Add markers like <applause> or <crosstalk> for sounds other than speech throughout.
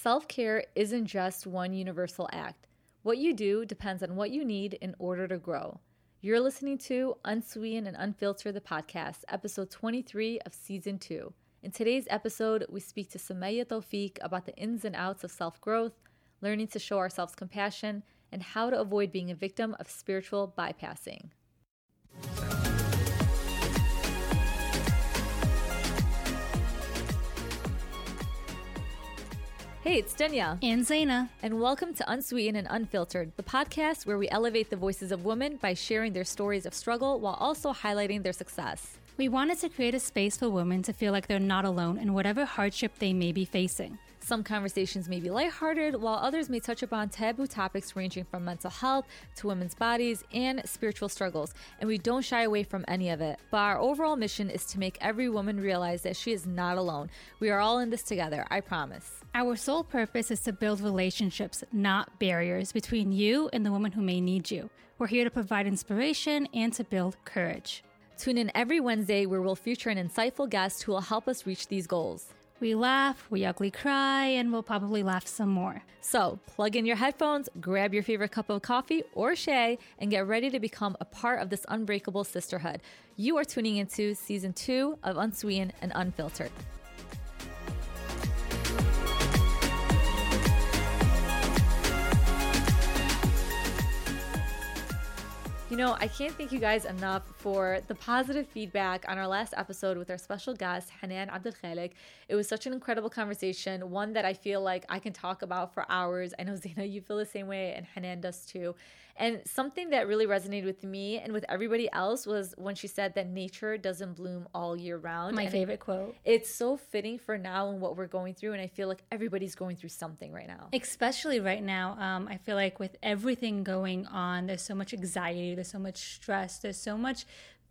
Self care isn't just one universal act. What you do depends on what you need in order to grow. You're listening to Unsweeten and Unfiltered, the podcast, episode 23 of season 2. In today's episode, we speak to Sumaya Tawfiq about the ins and outs of self growth, learning to show ourselves compassion, and how to avoid being a victim of spiritual bypassing. Hey, it's Danielle. And Zaina. And welcome to Unsweeten and Unfiltered, the podcast where we elevate the voices of women by sharing their stories of struggle while also highlighting their success. We wanted to create a space for women to feel like they're not alone in whatever hardship they may be facing. Some conversations may be lighthearted, while others may touch upon taboo topics ranging from mental health to women's bodies and spiritual struggles, and we don't shy away from any of it. But our overall mission is to make every woman realize that she is not alone. We are all in this together, I promise. Our sole purpose is to build relationships, not barriers, between you and the woman who may need you. We're here to provide inspiration and to build courage. Tune in every Wednesday where we'll feature an insightful guest who will help us reach these goals. We laugh, we ugly cry, and we'll probably laugh some more. So plug in your headphones, grab your favorite cup of coffee or shay, and get ready to become a part of this unbreakable sisterhood. You are tuning into season two of Unsweeten and Unfiltered. You know, I can't thank you guys enough for the positive feedback on our last episode with our special guest, Hanan Abdel Khalik. It was such an incredible conversation, one that I feel like I can talk about for hours. I know, <laughs> Zaina, you feel the same way, and Hanan does too. And something that really resonated with me and with everybody else was when she said that nature doesn't bloom all year round. My and favorite it, quote. It's so fitting for now and what we're going through. And I feel like everybody's going through something right now. Especially right now. Um, I feel like with everything going on, there's so much anxiety, there's so much stress, there's so much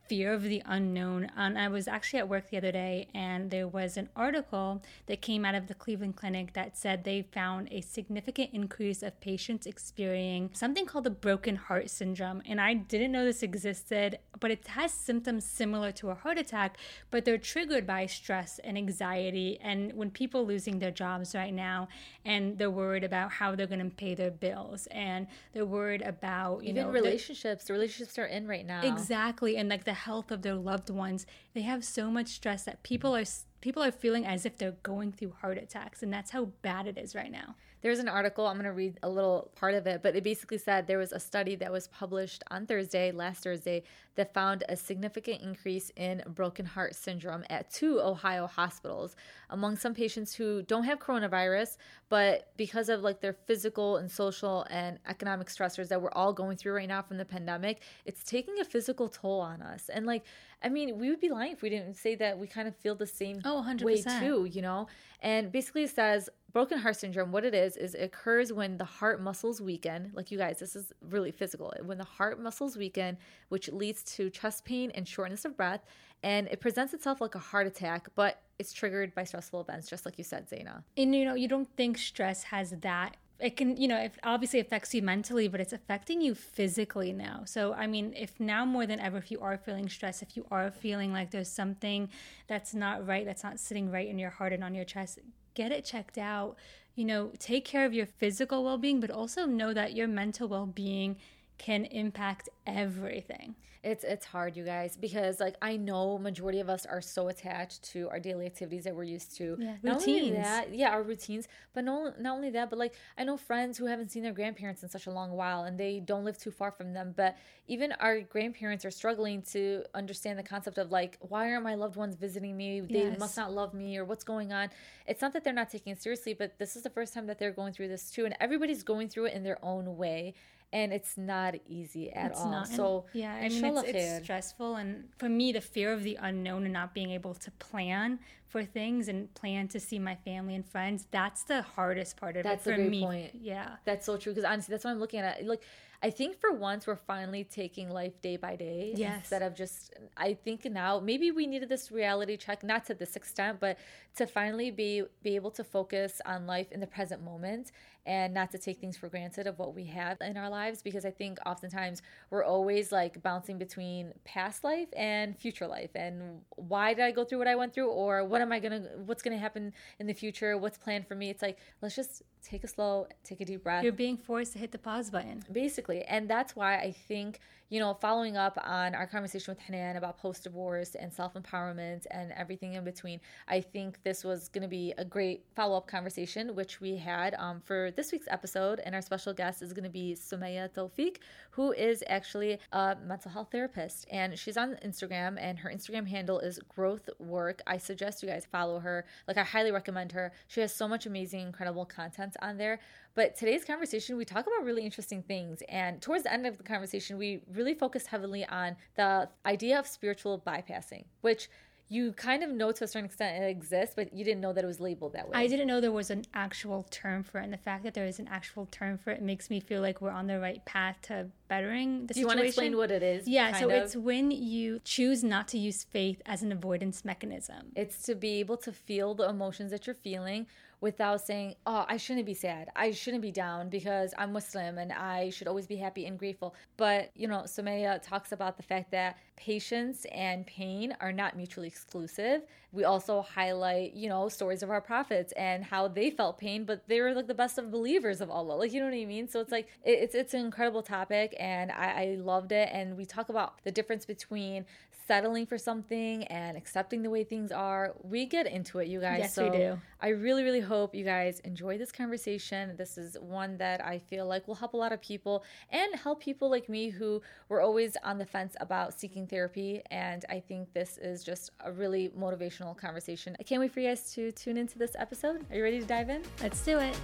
fear of the unknown. And I was actually at work the other day, and there was an article that came out of the Cleveland Clinic that said they found a significant increase of patients experiencing something called the broken heart syndrome. And I didn't know this existed, but it has symptoms similar to a heart attack, but they're triggered by stress and anxiety. And when people losing their jobs right now, and they're worried about how they're going to pay their bills, and they're worried about you even know relationships. The relationships are in right now. Exactly, and like the health of their loved ones. They have so much stress that people are people are feeling as if they're going through heart attacks and that's how bad it is right now. There's an article, I'm going to read a little part of it, but it basically said there was a study that was published on Thursday, last Thursday, that found a significant increase in broken heart syndrome at two Ohio hospitals among some patients who don't have coronavirus, but because of like their physical and social and economic stressors that we're all going through right now from the pandemic, it's taking a physical toll on us. And like, I mean, we would be lying if we didn't say that we kind of feel the same oh, 100%. way too, you know? And basically it says broken heart syndrome, what it is, is it occurs when the heart muscles weaken. Like you guys, this is really physical. When the heart muscles weaken, which leads to chest pain and shortness of breath. And it presents itself like a heart attack, but it's triggered by stressful events, just like you said, Zaina. And you know, you don't think stress has that it can you know it obviously affects you mentally but it's affecting you physically now so i mean if now more than ever if you are feeling stressed if you are feeling like there's something that's not right that's not sitting right in your heart and on your chest get it checked out you know take care of your physical well-being but also know that your mental well-being can impact everything. It's it's hard, you guys, because like I know majority of us are so attached to our daily activities that we're used to. Yeah, not routines. That, yeah, our routines. But no, not only that, but like I know friends who haven't seen their grandparents in such a long while, and they don't live too far from them. But even our grandparents are struggling to understand the concept of like, why aren't my loved ones visiting me? They Yes. must not love me, or what's going on. It's not that they're not taking it seriously, but this is the first time that they're going through this too, and everybody's going through it in their own way. And it's not easy at It's all. not. So And, yeah, I mean, it's, it's stressful, and for me, the fear of the unknown and not being able to plan for things and plan to see my family and friends—that's the hardest part of That's it a for great me. point. Yeah, That's so true because honestly, that's what I'm looking at. Like, I think for once we're finally taking life day by day Yes. instead of just. I think now maybe we needed this reality check, not to this extent, but to finally be be able to focus on life in the present moment and not to take things for granted of what we have in our lives because I think oftentimes we're always like bouncing between past life and future life and why did I go through what I went through or what am I gonna, what's gonna happen in the future? What's planned for me? It's like let's just take a slow, take a deep breath. You're being forced to hit the pause button, basically, and that's why I think you know, following up on our conversation with Hanan about post divorce and self empowerment and everything in between, I think this was going to be a great follow up conversation, which we had um, for this week's episode. And our special guest is going to be Sumaya Tawfiq, who is actually a mental health therapist. And she's on Instagram, and her Instagram handle is Growth Work. I suggest you guys follow her. Like, I highly recommend her. She has so much amazing, incredible content on there. But today's conversation, we talk about really interesting things. And towards the end of the conversation, we really focus heavily on the idea of spiritual bypassing, which you kind of know to a certain extent it exists, but you didn't know that it was labeled that way. I didn't know there was an actual term for it, and the fact that there is an actual term for it makes me feel like we're on the right path to bettering the situation. Do you want to explain what it is? Yeah, so of? it's when you choose not to use faith as an avoidance mechanism. It's to be able to feel the emotions that you're feeling without saying, oh, I shouldn't be sad. I shouldn't be down because I'm Muslim and I should always be happy and grateful. But, you know, Sumaya talks about the fact that patience and pain are not mutually exclusive. We also highlight, you know, stories of our prophets and how they felt pain, but they were like the best of believers of Allah. Like, you know what I mean? So it's like, it's, it's an incredible topic and I, I loved it. And we talk about the difference between settling for something and accepting the way things are. We get into it, you guys. Yes, so we do. I really, really hope you guys enjoy this conversation. This is one that I feel like will help a lot of people and help people like me who were always on the fence about seeking therapy. And I think this is just a really motivational conversation. I can't wait for you guys to tune into this episode. Are you ready to dive in? Let's do it.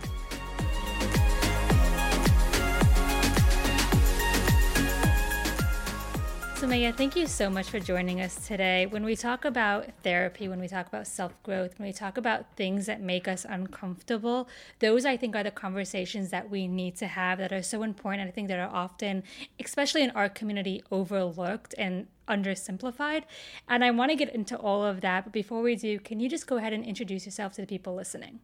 Sumaya, thank you so much for joining us today. When we talk about therapy, when we talk about self growth, when we talk about things that make us uncomfortable, those I think are the conversations that we need to have that are so important. I think that are often, especially in our community, overlooked and undersimplified. And I want to get into all of that. But before we do, can you just go ahead and introduce yourself to the people listening?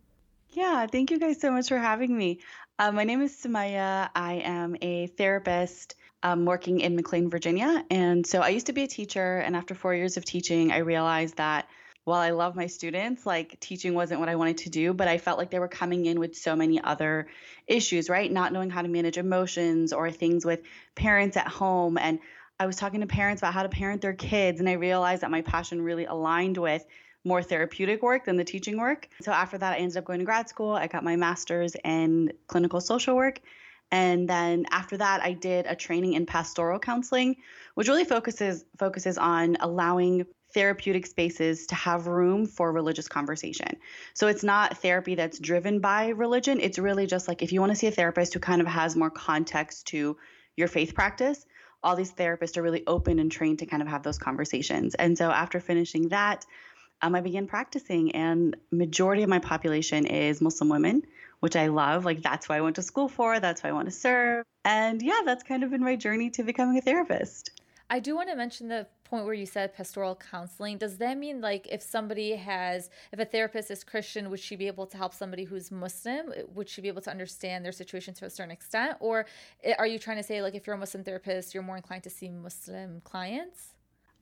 Yeah, thank you guys so much for having me. Uh, my name is Sumaya. I am a therapist um, working in McLean, Virginia. And so I used to be a teacher. And after four years of teaching, I realized that while I love my students, like teaching wasn't what I wanted to do, but I felt like they were coming in with so many other issues, right? Not knowing how to manage emotions or things with parents at home. And I was talking to parents about how to parent their kids. And I realized that my passion really aligned with more therapeutic work than the teaching work. So after that, I ended up going to grad school. I got my master's in clinical social work. And then after that, I did a training in pastoral counseling, which really focuses focuses on allowing therapeutic spaces to have room for religious conversation. So it's not therapy that's driven by religion. It's really just like if you want to see a therapist who kind of has more context to your faith practice, all these therapists are really open and trained to kind of have those conversations. And so after finishing that, um, I began practicing, and majority of my population is Muslim women which I love. Like that's why I went to school for, that's why I want to serve. And yeah, that's kind of been my journey to becoming a therapist. I do want to mention the point where you said pastoral counseling. Does that mean like if somebody has, if a therapist is Christian, would she be able to help somebody who's Muslim? Uh, would she be able to understand their situation to a certain extent? Or eh, are you trying to say like if you're a Muslim therapist, you're more inclined to see Muslim clients?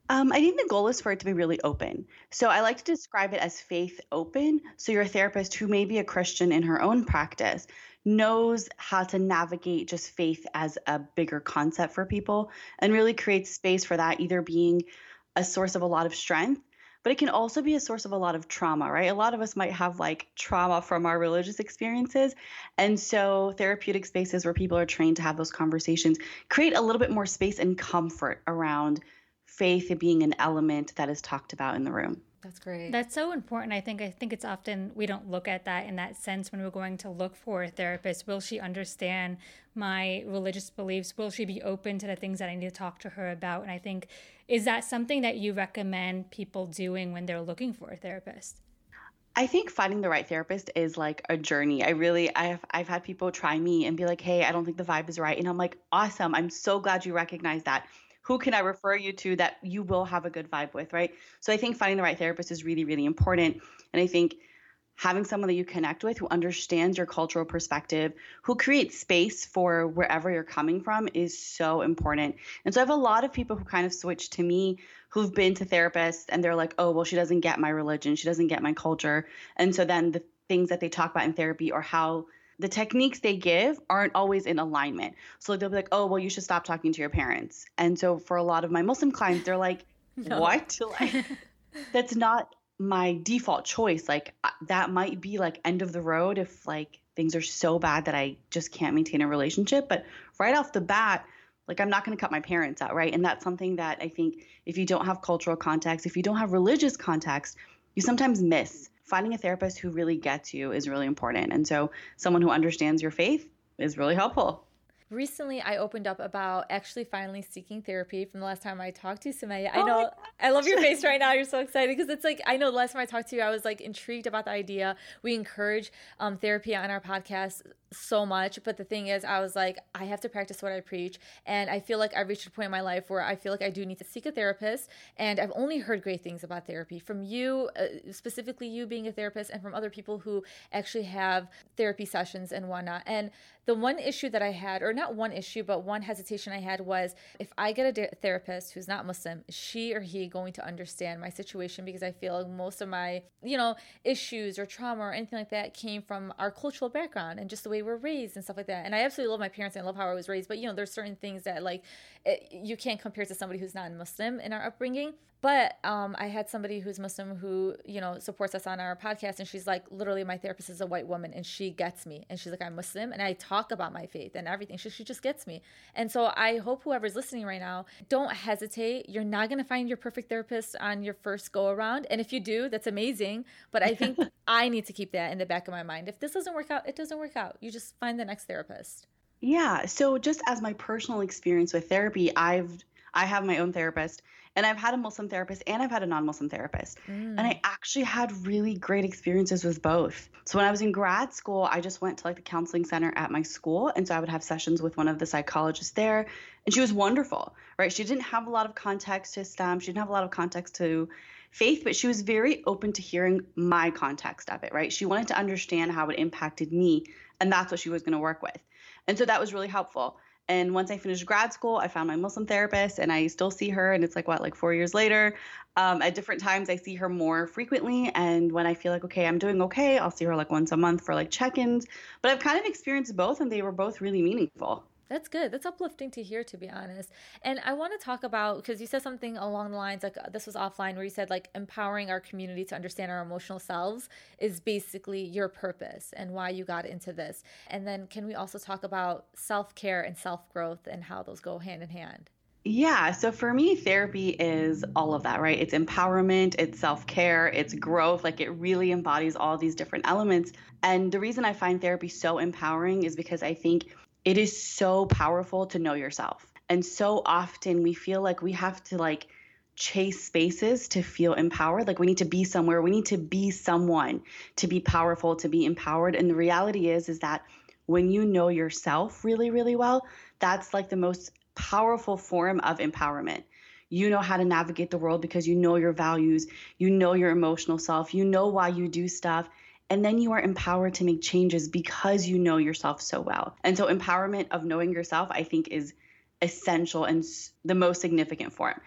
Um, I think the goal is for it to be really open. So I like to describe it as faith open. So your therapist, who may be a Christian in her own practice, knows how to navigate just faith as a bigger concept for people and really creates space for that either being a source of a lot of strength but it can also be a source of a lot of trauma, right? A lot of us might have like trauma from our religious experiences. And so, therapeutic spaces where people are trained to have those conversations create a little bit more space and comfort around faith being an element that is talked about in the room. That's great. That's so important. I think I think it's often we don't look at that in that sense when we're going to look for a therapist. Will she understand my religious beliefs? Will she be open to the things that I need to talk to her about? And I think is that something that you recommend people doing when they're looking for a therapist? I think finding the right therapist is like a journey. I really I've I've had people try me and be like, "Hey, I don't think the vibe is right." And I'm like, "Awesome. I'm so glad you recognize that." Who can I refer you to that you will have a good vibe with, right? So I think finding the right therapist is really, really important. And I think having someone that you connect with who understands your cultural perspective, who creates space for wherever you're coming from is so important. And so I have a lot of people who kind of switch to me who've been to therapists and they're like, oh, well, she doesn't get my religion, she doesn't get my culture. And so then the things that they talk about in therapy or how the techniques they give aren't always in alignment. So they'll be like, oh, well, you should stop talking to your parents. And so for a lot of my Muslim clients, they're like, <laughs> no. what? <laughs> Like, that's not my default choice. Like, that might be like end of the road if like things are so bad that I just can't maintain a relationship. But right off the bat, like I'm not going to cut my parents out, right? And that's something that I think if you don't have cultural context, if you don't have religious context, you sometimes miss. Finding a therapist who really gets you is really important. And so someone who understands your faith is really helpful recently I opened up about actually finally seeking therapy from the last time I talked to you, Sumaya. I oh know I love your face right now. You're so excited because it's like I know the last time I talked to you, I was like intrigued about the idea. We encourage um, therapy on our podcast so much, but the thing is, I was like, I have to practice what I preach, and I feel like I reached a point in my life where I feel like I do need to seek a therapist. And I've only heard great things about therapy from you, uh, specifically you being a therapist, and from other people who actually have therapy sessions and whatnot. And the one issue that I had, or not one issue, but one hesitation I had was if I get a therapist who's not Muslim, she or he going to understand my situation because I feel like most of my, you know, issues or trauma or anything like that came from our cultural background and just the way we're raised and stuff like that. And I absolutely love my parents and I love how I was raised, but you know, there's certain things that like it, you can't compare to somebody who's not Muslim in our upbringing. But um, I had somebody who's Muslim who, you know, supports us on our podcast, and she's like, literally, my therapist is a white woman, and she gets me. And she's like, I'm Muslim, and I talk about my faith and everything. She, she just gets me. And so I hope whoever's listening right now, don't hesitate. You're not going to find your perfect therapist on your first go around. And if you do, that's amazing. But I think <laughs> I need to keep that in the back of my mind. If this doesn't work out, it doesn't work out. You just find the next therapist. Yeah. So just as my personal experience with therapy, I've I have my own therapist and I've had a Muslim therapist and I've had a non Muslim therapist. Mm. And I mm. actually had really great experiences with both. So when I was in grad school, I just went to like the counseling center at my school. And so I would have sessions with one of the psychologists there. And she was wonderful, right? She didn't have a lot of context to Islam, she didn't have a lot of context to faith, but she was very open to hearing my context of it, right? She wanted to understand how it impacted me. And that's what she was going to work with. And so that was really helpful. And once I finished grad school, I found my Muslim therapist, and I still see her. And it's like, what, like four years later? Um, at different times, I see her more frequently. And when I feel like, okay, I'm doing okay, I'll see her like once a month for like check ins. But I've kind of experienced both, and they were both really meaningful. That's good. That's uplifting to hear, to be honest. And I want to talk about because you said something along the lines like uh, this was offline where you said like empowering our community to understand our emotional selves is basically your purpose and why you got into this. And then can we also talk about self care and self growth and how those go hand in hand? Yeah. So for me, therapy is all of that, right? It's empowerment, it's self care, it's growth. Like it really embodies all these different elements. And the reason I find therapy so empowering is because I think it is so powerful to know yourself. And so often we feel like we have to like chase spaces to feel empowered. Like we need to be somewhere, we need to be someone to be powerful, to be empowered. And the reality is is that when you know yourself really really well, that's like the most powerful form of empowerment. You know how to navigate the world because you know your values, you know your emotional self, you know why you do stuff, and then you are empowered to make changes because you know yourself so well. And so, empowerment of knowing yourself, I think, is essential and the most significant form.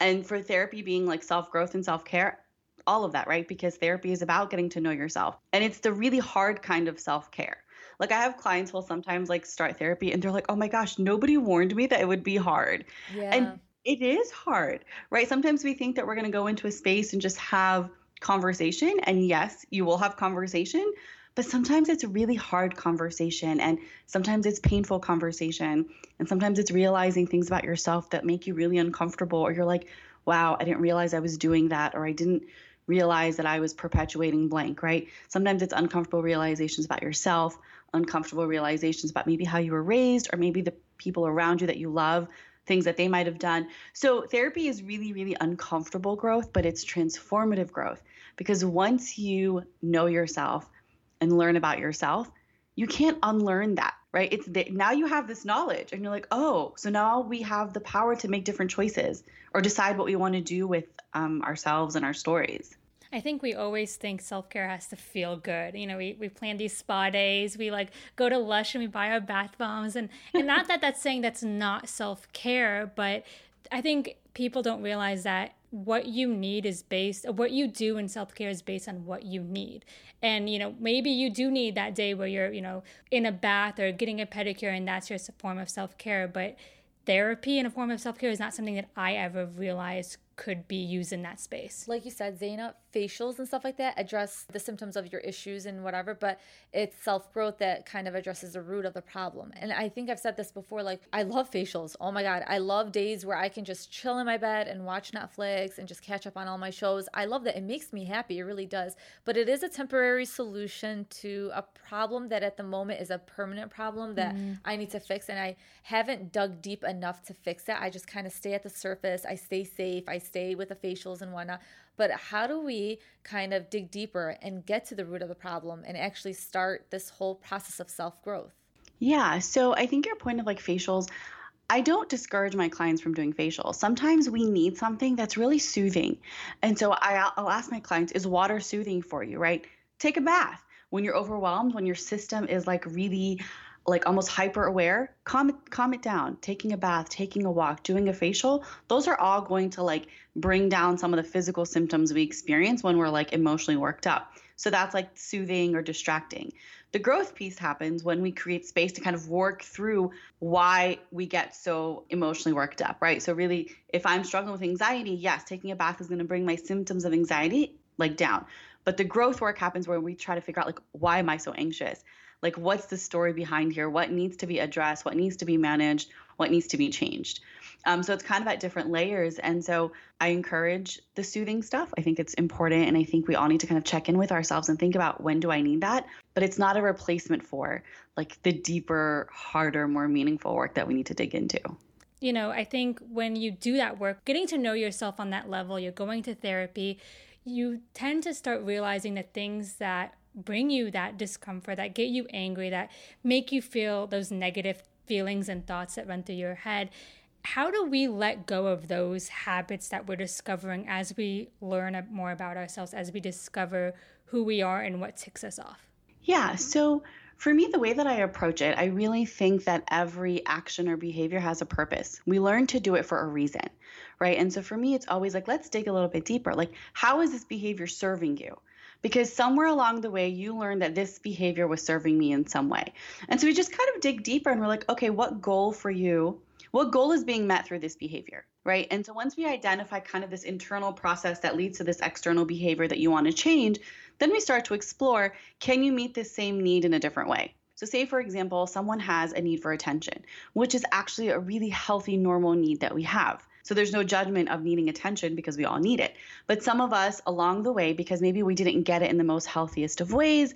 And for therapy being like self growth and self care, all of that, right? Because therapy is about getting to know yourself. And it's the really hard kind of self care. Like I have clients who will sometimes like start therapy and they're like, "Oh my gosh, nobody warned me that it would be hard." Yeah. And it is hard, right? Sometimes we think that we're going to go into a space and just have conversation. And yes, you will have conversation, but sometimes it's a really hard conversation and sometimes it's painful conversation and sometimes it's realizing things about yourself that make you really uncomfortable or you're like wow i didn't realize i was doing that or i didn't realize that i was perpetuating blank right sometimes it's uncomfortable realizations about yourself uncomfortable realizations about maybe how you were raised or maybe the people around you that you love things that they might have done. So therapy is really, really uncomfortable growth, but it's transformative growth because once you know yourself and learn about yourself, you can't unlearn that, right? It's the, now you have this knowledge and you're like, oh, so now we have the power to make different choices or decide what we want to do with um, ourselves and our stories. I think we always think self care has to feel good. You know, we, we plan these spa days, we like go to Lush and we buy our bath bombs. And, and not that that's saying that's not self care, but I think people don't realize that what you need is based what you do in self-care is based on what you need and you know maybe you do need that day where you're you know in a bath or getting a pedicure and that's your form of self-care but therapy in a form of self-care is not something that i ever realized could be used in that space. Like you said, Zaina, facials and stuff like that address the symptoms of your issues and whatever, but it's self growth that kind of addresses the root of the problem. And I think I've said this before like, I love facials. Oh my God. I love days where I can just chill in my bed and watch Netflix and just catch up on all my shows. I love that. It makes me happy. It really does. But it is a temporary solution to a problem that at the moment is a permanent problem that mm-hmm. I need to fix. And I haven't dug deep enough to fix it. I just kind of stay at the surface. I stay safe. I stay with the facials and whatnot. But how do we kind of dig deeper and get to the root of the problem and actually start this whole process of self growth? Yeah. So I think your point of like facials, I don't discourage my clients from doing facials. Sometimes we need something that's really soothing. And so I, will ask my clients, is water soothing for you, right? Take a bath. When you're overwhelmed, when your system is like really like almost hyper aware, calm it, calm it down. Taking a bath, taking a walk, doing a facial, those are all going to like bring down some of the physical symptoms we experience when we're like emotionally worked up. So that's like soothing or distracting. The growth piece happens when we create space to kind of work through why we get so emotionally worked up, right? So really, if I'm struggling with anxiety, yes, taking a bath is going to bring my symptoms of anxiety like down. But the growth work happens where we try to figure out like why am I so anxious? Like what's the story behind here? What needs to be addressed? What needs to be managed? What needs to be changed? Um, so it's kind of at different layers. And so i encourage the soothing stuff. I think it's important and i think we all need to kind of check in with ourselves and think about when do i need that? But it's not a replacement for like the deeper harder more meaningful work that we need to dig into. You know i think when you do that work getting to know yourself on that level you're going to therapy you tend to start realizing the things that bring you that discomfort, that get you angry, that make you feel those negative feelings and thoughts that run through your head. How do we let go of those habits that we're discovering as we learn more about ourselves, as we discover who we are and what ticks us off? Yeah, so for me, the way that I approach it, I really think that every action or behavior has a purpose. We learn to do it for a reason, right? And so for me, it's always like, let's dig a little bit deeper. Like, how is this behavior serving you? Because somewhere along the way you learned that this behavior was serving me in some way. And so we just kind of dig deeper and we're like, okay, what goal for you? What goal is being met through this behavior? Right. And so once we identify kind of this internal process that leads to this external behavior that you want to change, then we start to explore can you meet this same need in a different way? So, say for example, someone has a need for attention, which is actually a really healthy, normal need that we have. So there's no judgment of needing attention because we all need it. But some of us along the way, because maybe we didn't get it in the most healthiest of ways,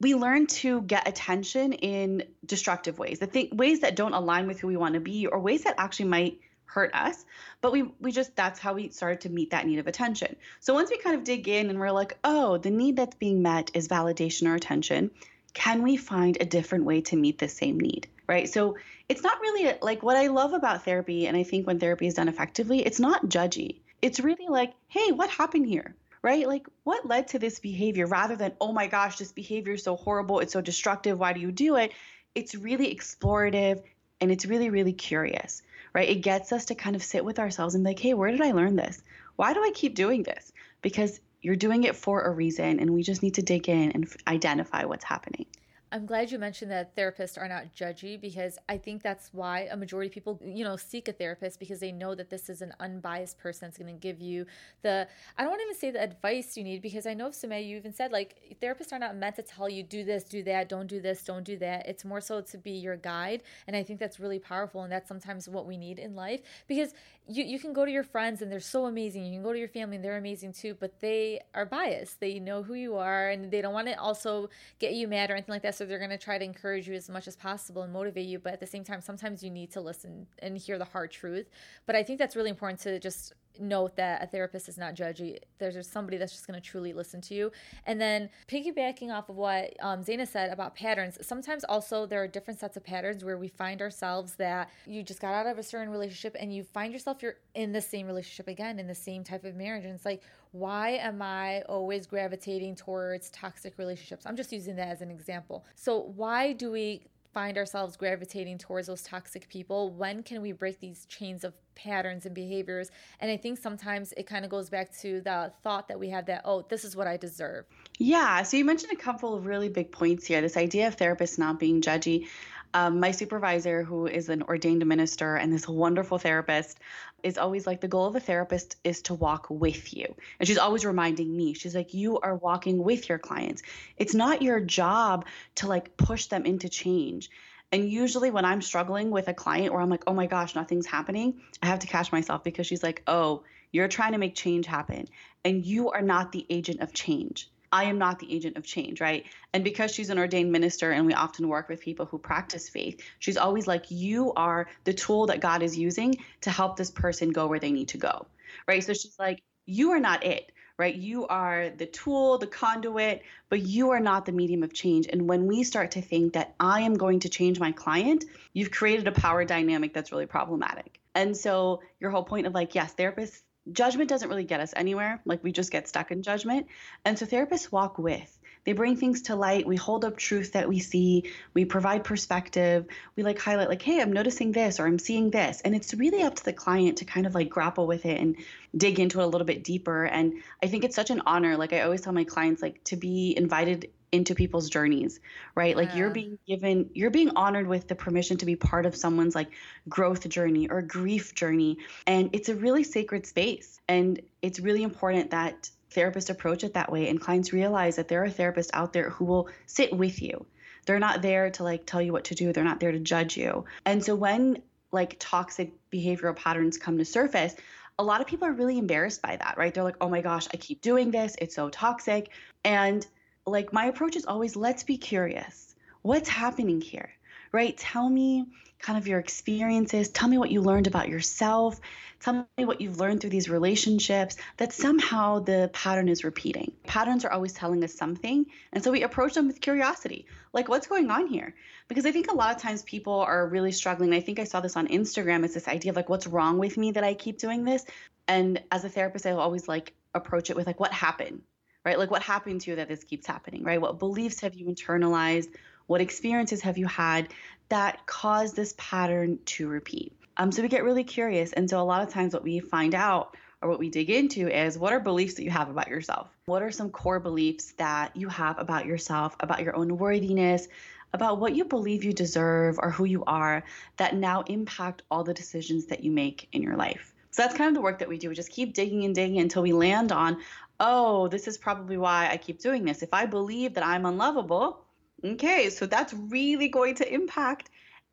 we learn to get attention in destructive ways, the th- ways that don't align with who we want to be, or ways that actually might hurt us. But we we just that's how we started to meet that need of attention. So once we kind of dig in and we're like, oh, the need that's being met is validation or attention. Can we find a different way to meet the same need? Right. So it's not really like what I love about therapy, and I think when therapy is done effectively, it's not judgy. It's really like, hey, what happened here? Right? Like, what led to this behavior rather than, oh my gosh, this behavior is so horrible. It's so destructive. Why do you do it? It's really explorative and it's really, really curious, right? It gets us to kind of sit with ourselves and be like, hey, where did I learn this? Why do I keep doing this? Because you're doing it for a reason, and we just need to dig in and f- identify what's happening. I'm glad you mentioned that therapists are not judgy because I think that's why a majority of people, you know, seek a therapist because they know that this is an unbiased person that's going to give you the, I don't even say the advice you need because I know, Sumaya, you even said like therapists are not meant to tell you do this, do that, don't do this, don't do that. It's more so to be your guide. And I think that's really powerful. And that's sometimes what we need in life because you, you can go to your friends and they're so amazing. You can go to your family and they're amazing too, but they are biased. They know who you are and they don't want to also get you mad or anything like that. So they're going to try to encourage you as much as possible and motivate you but at the same time sometimes you need to listen and hear the hard truth but i think that's really important to just note that a therapist is not judgy. There's somebody that's just going to truly listen to you. And then piggybacking off of what um, Zaina said about patterns, sometimes also there are different sets of patterns where we find ourselves that you just got out of a certain relationship and you find yourself you're in the same relationship again, in the same type of marriage. And it's like, why am I always gravitating towards toxic relationships? I'm just using that as an example. So why do we find ourselves gravitating towards those toxic people? When can we break these chains of patterns and behaviors? And I think sometimes it kind of goes back to the thought that we have that, oh, this is what I deserve. Yeah. So you mentioned a couple of really big points here this idea of therapists not being judgy. Um, my supervisor, who is an ordained minister and this wonderful therapist, is always like, the goal of a therapist is to walk with you. And she's always reminding me, she's like, you are walking with your clients. It's not your job to like push them into change. And usually, when I'm struggling with a client where I'm like, oh my gosh, nothing's happening, I have to catch myself because she's like, oh, you're trying to make change happen. And you are not the agent of change. I am not the agent of change, right? And because she's an ordained minister and we often work with people who practice faith, she's always like, You are the tool that God is using to help this person go where they need to go, right? So she's like, You are not it right? You are the tool, the conduit, but you are not the medium of change. And when we start to think that I am going to change my client, you've created a power dynamic that's really problematic. And so your whole point of like, yes, therapists judgment doesn't really get us anywhere. Like we just get stuck in judgment. And so therapists walk with. They bring things to light. We hold up truth that we see. We provide perspective. We like highlight, like, hey, I'm noticing this or I'm seeing this. And it's really up to the client to kind of like grapple with it and dig into it a little bit deeper. And I think it's such an honor. Like I always tell my clients, like to be invited into people's journeys, right? Like you're being given, you're being honored with the permission to be part of someone's like growth journey or grief journey. And it's a really sacred space. And it's really important that therapists approach it that way and clients realize that there are therapists out there who will sit with you. They're not there to like tell you what to do, they're not there to judge you. And so when like toxic behavioral patterns come to surface, a lot of people are really embarrassed by that, right? They're like, oh my gosh, I keep doing this. It's so toxic. And like my approach is always let's be curious. What's happening here? Right? Tell me kind of your experiences. Tell me what you learned about yourself. Tell me what you've learned through these relationships that somehow the pattern is repeating. Patterns are always telling us something. And so we approach them with curiosity. Like, what's going on here? Because I think a lot of times people are really struggling. I think I saw this on Instagram. It's this idea of like, what's wrong with me that I keep doing this? And as a therapist, I always like approach it with like, what happened? Right? Like what happened to you that this keeps happening, right? What beliefs have you internalized? What experiences have you had that cause this pattern to repeat? Um, so we get really curious. And so a lot of times what we find out or what we dig into is what are beliefs that you have about yourself? What are some core beliefs that you have about yourself, about your own worthiness, about what you believe you deserve or who you are that now impact all the decisions that you make in your life? So that's kind of the work that we do. We just keep digging and digging until we land on oh, this is probably why I keep doing this. If I believe that I'm unlovable, okay, so that's really going to impact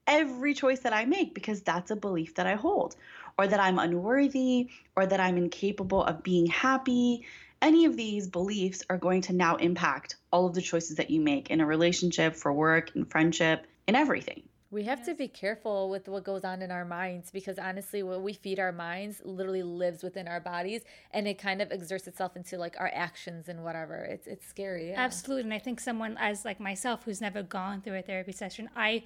every choice that I make because that's a belief that I hold, or that I'm unworthy, or that I'm incapable of being happy. Any of these beliefs are going to now impact all of the choices that you make in a relationship, for work, in friendship, in everything. We have yes. to be careful with what goes on in our minds because honestly, what we feed our minds literally lives within our bodies and it kind of exerts itself into like our actions and whatever. It's it's scary. Yeah. Absolutely. And I think someone as like myself who's never gone through a therapy session, I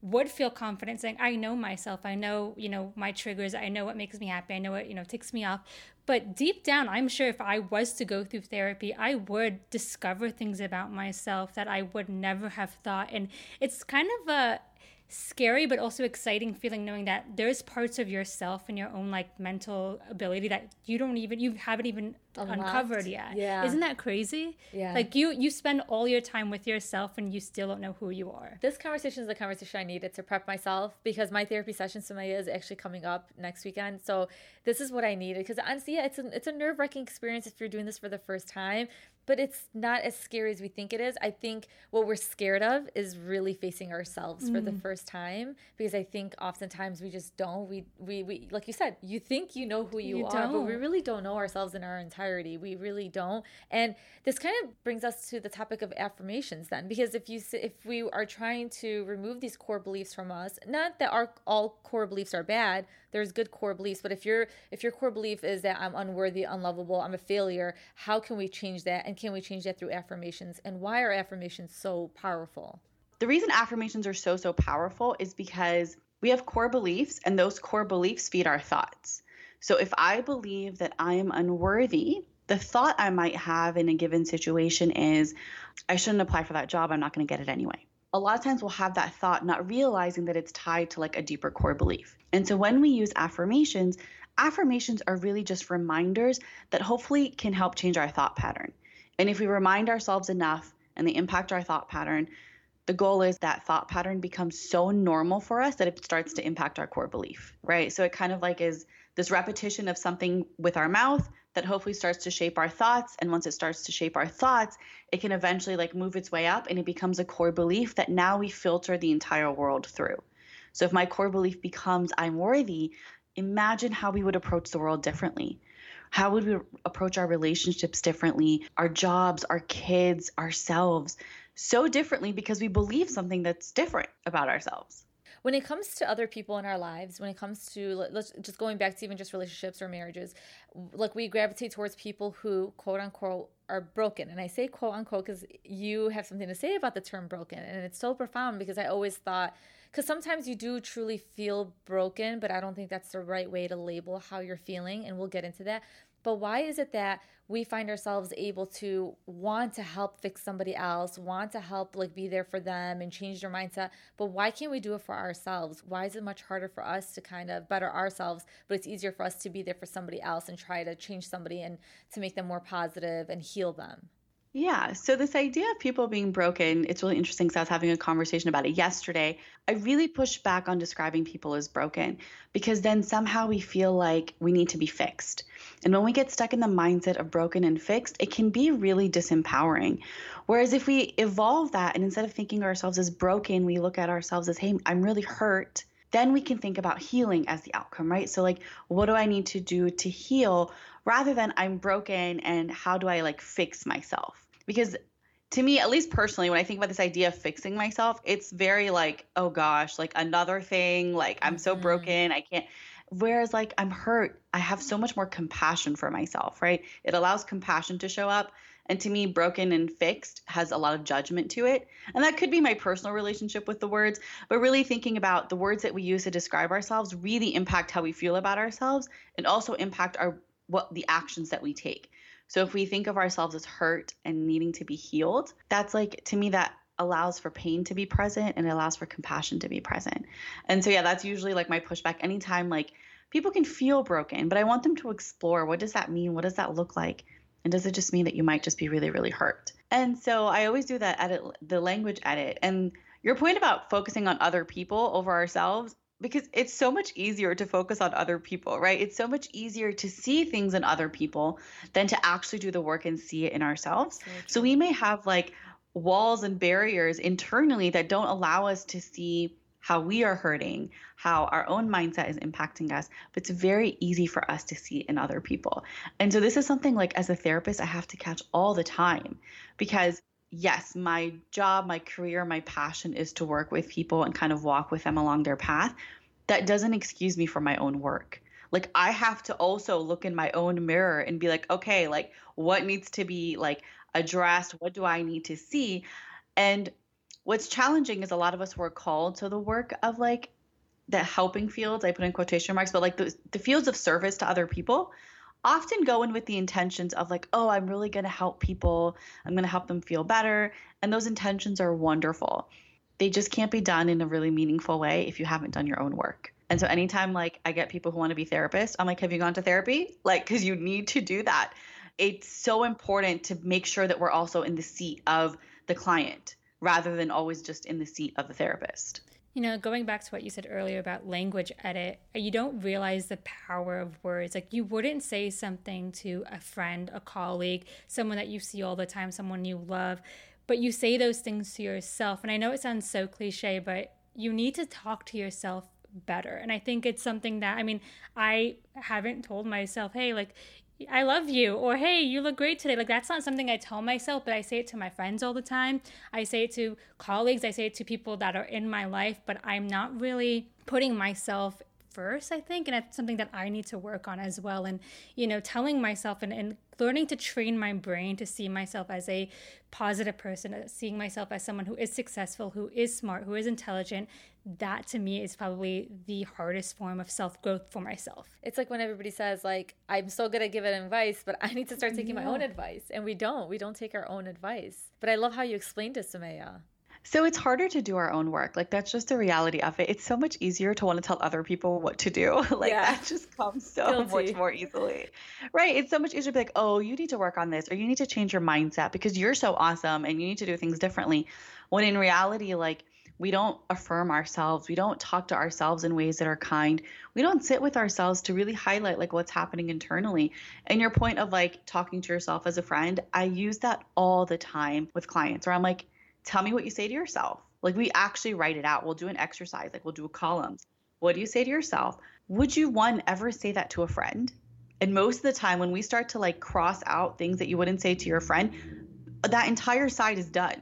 would feel confident saying i know myself i know you know my triggers i know what makes me happy i know what you know ticks me off but deep down i'm sure if i was to go through therapy i would discover things about myself that i would never have thought and it's kind of a scary but also exciting feeling knowing that there's parts of yourself and your own like mental ability that you don't even you haven't even Unlocked. uncovered yet. Yeah. Isn't that crazy? Yeah. Like you you spend all your time with yourself and you still don't know who you are. This conversation is the conversation I needed to prep myself because my therapy session Sumaya is actually coming up next weekend. So this is what I needed because honestly, yeah, it's a it's a nerve wracking experience if you're doing this for the first time but it's not as scary as we think it is. I think what we're scared of is really facing ourselves mm. for the mm. first time because I think oftentimes we just don't. We we, we like you said, you think you know who you, you are, don't. but we really don't know ourselves in our entirety. We really don't. And this kind of brings us to the topic of affirmations then because if you if we are trying to remove these core beliefs from us, not that our all core beliefs are bad, there's good core beliefs, but if your if your core belief is that I'm unworthy, unlovable, I'm a failure, how can we change that and can we change that through affirmations? And why are affirmations so powerful? The reason affirmations are so, so powerful is because we have core beliefs, and those core beliefs feed our thoughts. So if I believe that I am unworthy, the thought I might have in a given situation is, I shouldn't apply for that job. I'm not going to get it anyway. A lot of times we'll have that thought, not realizing that it's tied to like a deeper core belief. And so when we use affirmations, affirmations are really just reminders that hopefully can help change our thought pattern. And if we remind ourselves enough and they impact our thought pattern, the goal is that thought pattern becomes so normal for us that it starts to impact our core belief, right? So it kind of like is this repetition of something with our mouth that hopefully starts to shape our thoughts. And once it starts to shape our thoughts it can eventually like move its way up and it becomes a core belief that now we filter the entire world through. So if my core belief becomes i'm worthy imagine how we would approach the world differently. How would we approach our relationships differently our jobs our kids ourselves? So differently because we believe something that's different about ourselves when it comes to other people in our lives when it comes to let's just going back to even just relationships or marriages like we gravitate towards people who quote unquote are broken. And i say quote unquote because you have something to say about the term broken and it's so profound because i always thought because sometimes you do truly feel broken but i don't think that's the right way to label how you're feeling and we'll get into that but why is it that we find ourselves able to want to help fix somebody else, want to help like be there for them and change their mindset, but why can't we do it for ourselves? Why is it much harder for us to kind of better ourselves, but it's easier for us to be there for somebody else and try to change somebody and to make them more positive and heal them? Yeah. So, this idea of people being broken, it's really interesting because I was having a conversation about it yesterday. I really push back on describing people as broken because then somehow we feel like we need to be fixed. And when we get stuck in the mindset of broken and fixed, it can be really disempowering. Whereas if we evolve that and instead of thinking ourselves as broken, we look at ourselves as, hey, I'm really hurt then we can think about healing as the outcome, right? So, like, what do I need to do to heal rather than I'm broken and how do I like fix myself? because to me at least personally when i think about this idea of fixing myself it's very like oh gosh like another thing like i'm so mm-hmm. broken i can't whereas like i'm hurt i have so much more compassion for myself right? It allows compassion to show up and to me broken and fixed has a lot of judgment to it. And that could be my personal relationship with the words but really thinking about the words that we use to describe ourselves really impact how we feel about ourselves and also impact our what the actions that we take. So if we think of ourselves as hurt and needing to be healed, that's like to me that allows for pain to be present and it allows for compassion to be present. And so yeah, that's usually like my pushback anytime like people can feel broken, but I want them to explore what does that mean? What does that look like? And does it just mean that you might just be really really hurt? And so I always do that edit the language edit and your point about focusing on other people over ourselves because it's so much easier to focus on other people, right? It's so much easier to see things in other people than to actually do the work and see it in ourselves. So, so we may have like walls and barriers internally that don't allow us to see how we are hurting, how our own mindset is impacting us, but it's very easy for us to see in other people. And so this is something like as a therapist I have to catch all the time because yes, my job, my career, my passion is to work with people and kind of walk with them along their path. That doesn't excuse me from my own work. Like I have to also look in my own mirror and be like, okay, like what needs to be like addressed? What do I need to see? And what's challenging is a lot of us were called to the work of like the helping fields. I put in quotation marks, but like the, the fields of service to other people often go in with the intentions of like, oh, I'm really going to help people. I'm going to help them feel better. And those intentions are wonderful. They just can't be done in a really meaningful way if you haven't done your own work. And so anytime like I get people who want to be therapists, I'm like, have you gone to therapy? Like, because you need to do that. It's so important to make sure that we're also in the seat of the client rather than always just in the seat of the therapist. You know, going back to what you said earlier about language edit, you don't realize the power of words. Like, you wouldn't say something to a friend, a colleague, someone that you see all the time, someone you love, but you say those things to yourself. And I know it sounds so cliche, but you need to talk to yourself better. And I think it's something that, I mean, I haven't told myself, hey, like, I love you or hey, you look great today. Like that's not something I tell myself, but I say it to my friends all the time. I say it to colleagues, I say it to people that are in my life, but I'm not really putting myself first, I think, and it's something that I need to work on as well. And, you know, telling myself and, and learning to train my brain to see myself as a positive person, uh, seeing myself as someone who is successful, who is smart, who is intelligent, that to me is probably the hardest form of self growth for myself. It's like when everybody says, like, I'm so good at giving advice, but I need to start taking yeah. my own advice. And we don't. We don't take our own advice. But I love how you explained it, Sumaya. So it's harder to do our own work. Like that's just the reality of it. It's so much easier to want to tell other people what to do. <laughs> like yeah. that just comes so Guilty. much more easily. Right? It's so much easier to be like, "Oh, you need to work on this or you need to change your mindset because you're so awesome and you need to do things differently." When in reality like we don't affirm ourselves. We don't talk to ourselves in ways that are kind. We don't sit with ourselves to really highlight like what's happening internally. And your point of like talking to yourself as a friend, I use that all the time with clients where I'm like, tell me what you say to yourself. Like we actually write it out. We'll do an exercise, like we'll do a column. What do you say to yourself? Would you one ever say that to a friend? And most of the time when we start to like cross out things that you wouldn't say to your friend, that entire side is done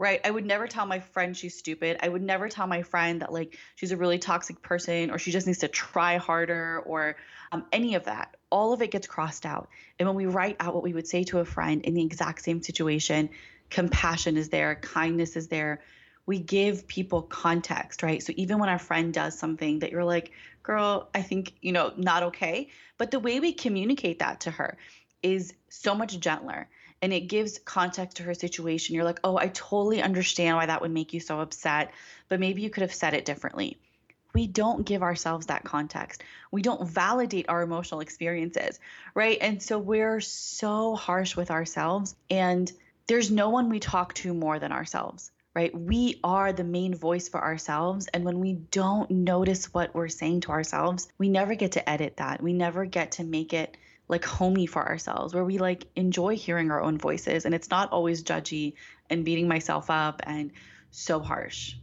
right? I would never tell my friend she's stupid. I would never tell my friend that like she's a really toxic person or she just needs to try harder or um, any of that. All of it gets crossed out. And when we write out what we would say to a friend in the exact same situation, compassion is there, kindness is there. We give people context, right? So even when our friend does something that you're like, girl, I think, you know, not okay. But the way we communicate that to her is so much gentler and it gives context to her situation. You're like, oh, I totally understand why that would make you so upset, but maybe you could have said it differently. We don't give ourselves that context. We don't validate our emotional experiences, right? And so we're so harsh with ourselves, and there's no one we talk to more than ourselves right? We are the main voice for ourselves. And when we don't notice what we're saying to ourselves, we never get to edit that. We never get to make it like homey for ourselves where we like enjoy hearing our own voices and it's not always judgy and beating myself up and so harsh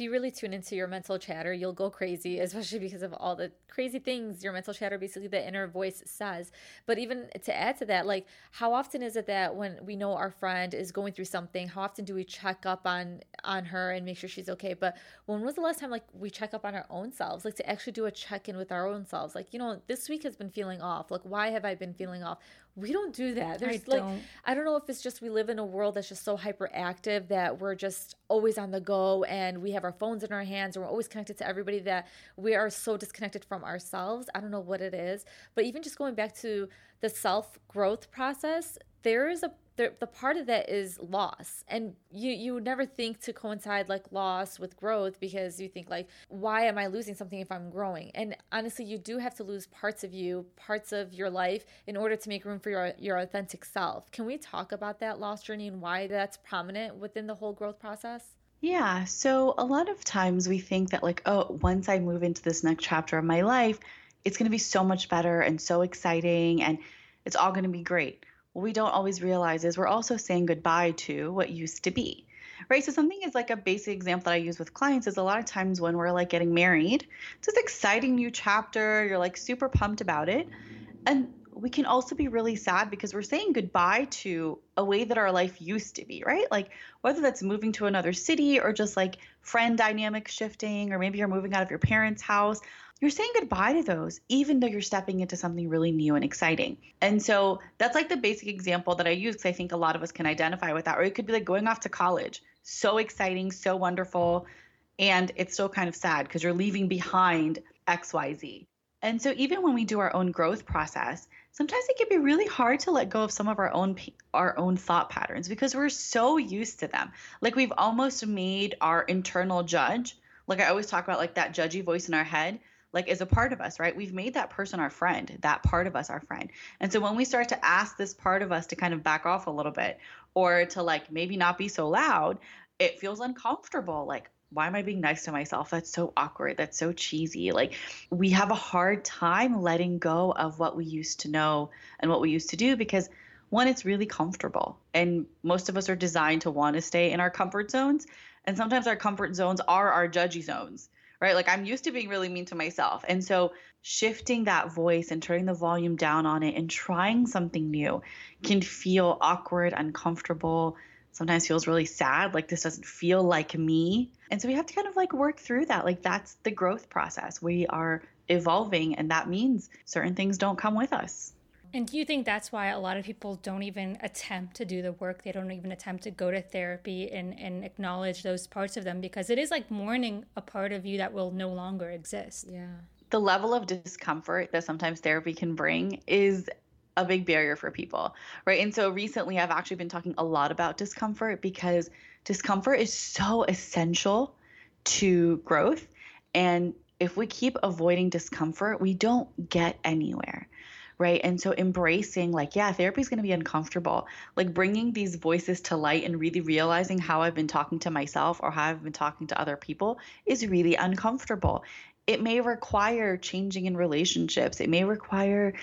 if you really tune into your mental chatter, you'll go crazy, especially because of all the crazy things your mental chatter, basically the inner voice says. But even to add to that, like how often is it that when we know our friend is going through something, how often do we check up on on her and make sure she's okay? But when was the last time like we check up on our own selves, like to actually do a check in with our own selves? Like, you know, this week has been feeling off. Like, why have I been feeling off? We don't do that. There's I like don't. I don't know if it's just we live in a world that's just so hyperactive that we're just always on the go and we have our phones in our hands and we're always connected to everybody that we are so disconnected from ourselves. I don't know what it is, but even just going back to the self growth process, there is a the, the part of that is loss. And you you would never think to coincide like loss with growth because you think like why am i losing something if i'm growing? And honestly you do have to lose parts of you parts of your life in order to make room for your your authentic self. Can we talk about that loss journey and why that's prominent within the whole growth process? Yeah. So a lot of times we think that like oh once i move into this next chapter of my life it's going to be so much better and so exciting and it's all going to be great what we don't always realize is we're also saying goodbye to what used to be right so something is like a basic example that i use with clients is a lot of times when we're like getting married it's this exciting new chapter you're like super pumped about it and we can also be really sad because we're saying goodbye to a way that our life used to be, right? Like whether that's moving to another city or just like friend dynamic shifting, or maybe you're moving out of your parents' house you're saying goodbye to those, even though you're stepping into something really new and exciting. And so that's like the basic example that I use because I think a lot of us can identify with that. Or it could be like going off to college. So exciting, so wonderful. And it's still kind of sad because you're leaving behind XYZ. And so even when we do our own growth process, sometimes it can be really hard to let go of some of our own our own thought patterns because we're so used to them. Like we've almost made our internal judge, like I always talk about like that judgy voice in our head, like is a part of us, right? We've made that person our friend, that part of us our friend. And so when we start to ask this part of us to kind of back off a little bit or to like maybe not be so loud, it feels uncomfortable. Like, why am I being nice to myself? That's so awkward. That's so cheesy. Like, we have a hard time letting go of what we used to know and what we used to do because one, it's really comfortable. And most of us are designed to want to stay in our comfort zones. And sometimes our comfort zones are our judgy zones right? Like I'm used to being really mean to myself. And so shifting that voice and turning the volume down on it and trying something new can feel awkward, uncomfortable, sometimes feels really sad. Like this doesn't feel like me. And so we have to kind of like work through that. Like that's the growth process. We are evolving, and that means certain things don't come with us. And do you think that's why a lot of people don't even attempt to do the work? They don't even attempt to go to therapy and, and acknowledge those parts of them because it is like mourning a part of you that will no longer exist. Yeah. The level of discomfort that sometimes therapy can bring is a big barrier for people, right? And so recently I've actually been talking a lot about discomfort because discomfort is so essential to growth. And if we keep avoiding discomfort, we don't get anywhere. Right. And so embracing, like, yeah, therapy is going to be uncomfortable. Like bringing these voices to light and really realizing how I've been talking to myself or how I've been talking to other people is really uncomfortable. It may require changing in relationships, it may require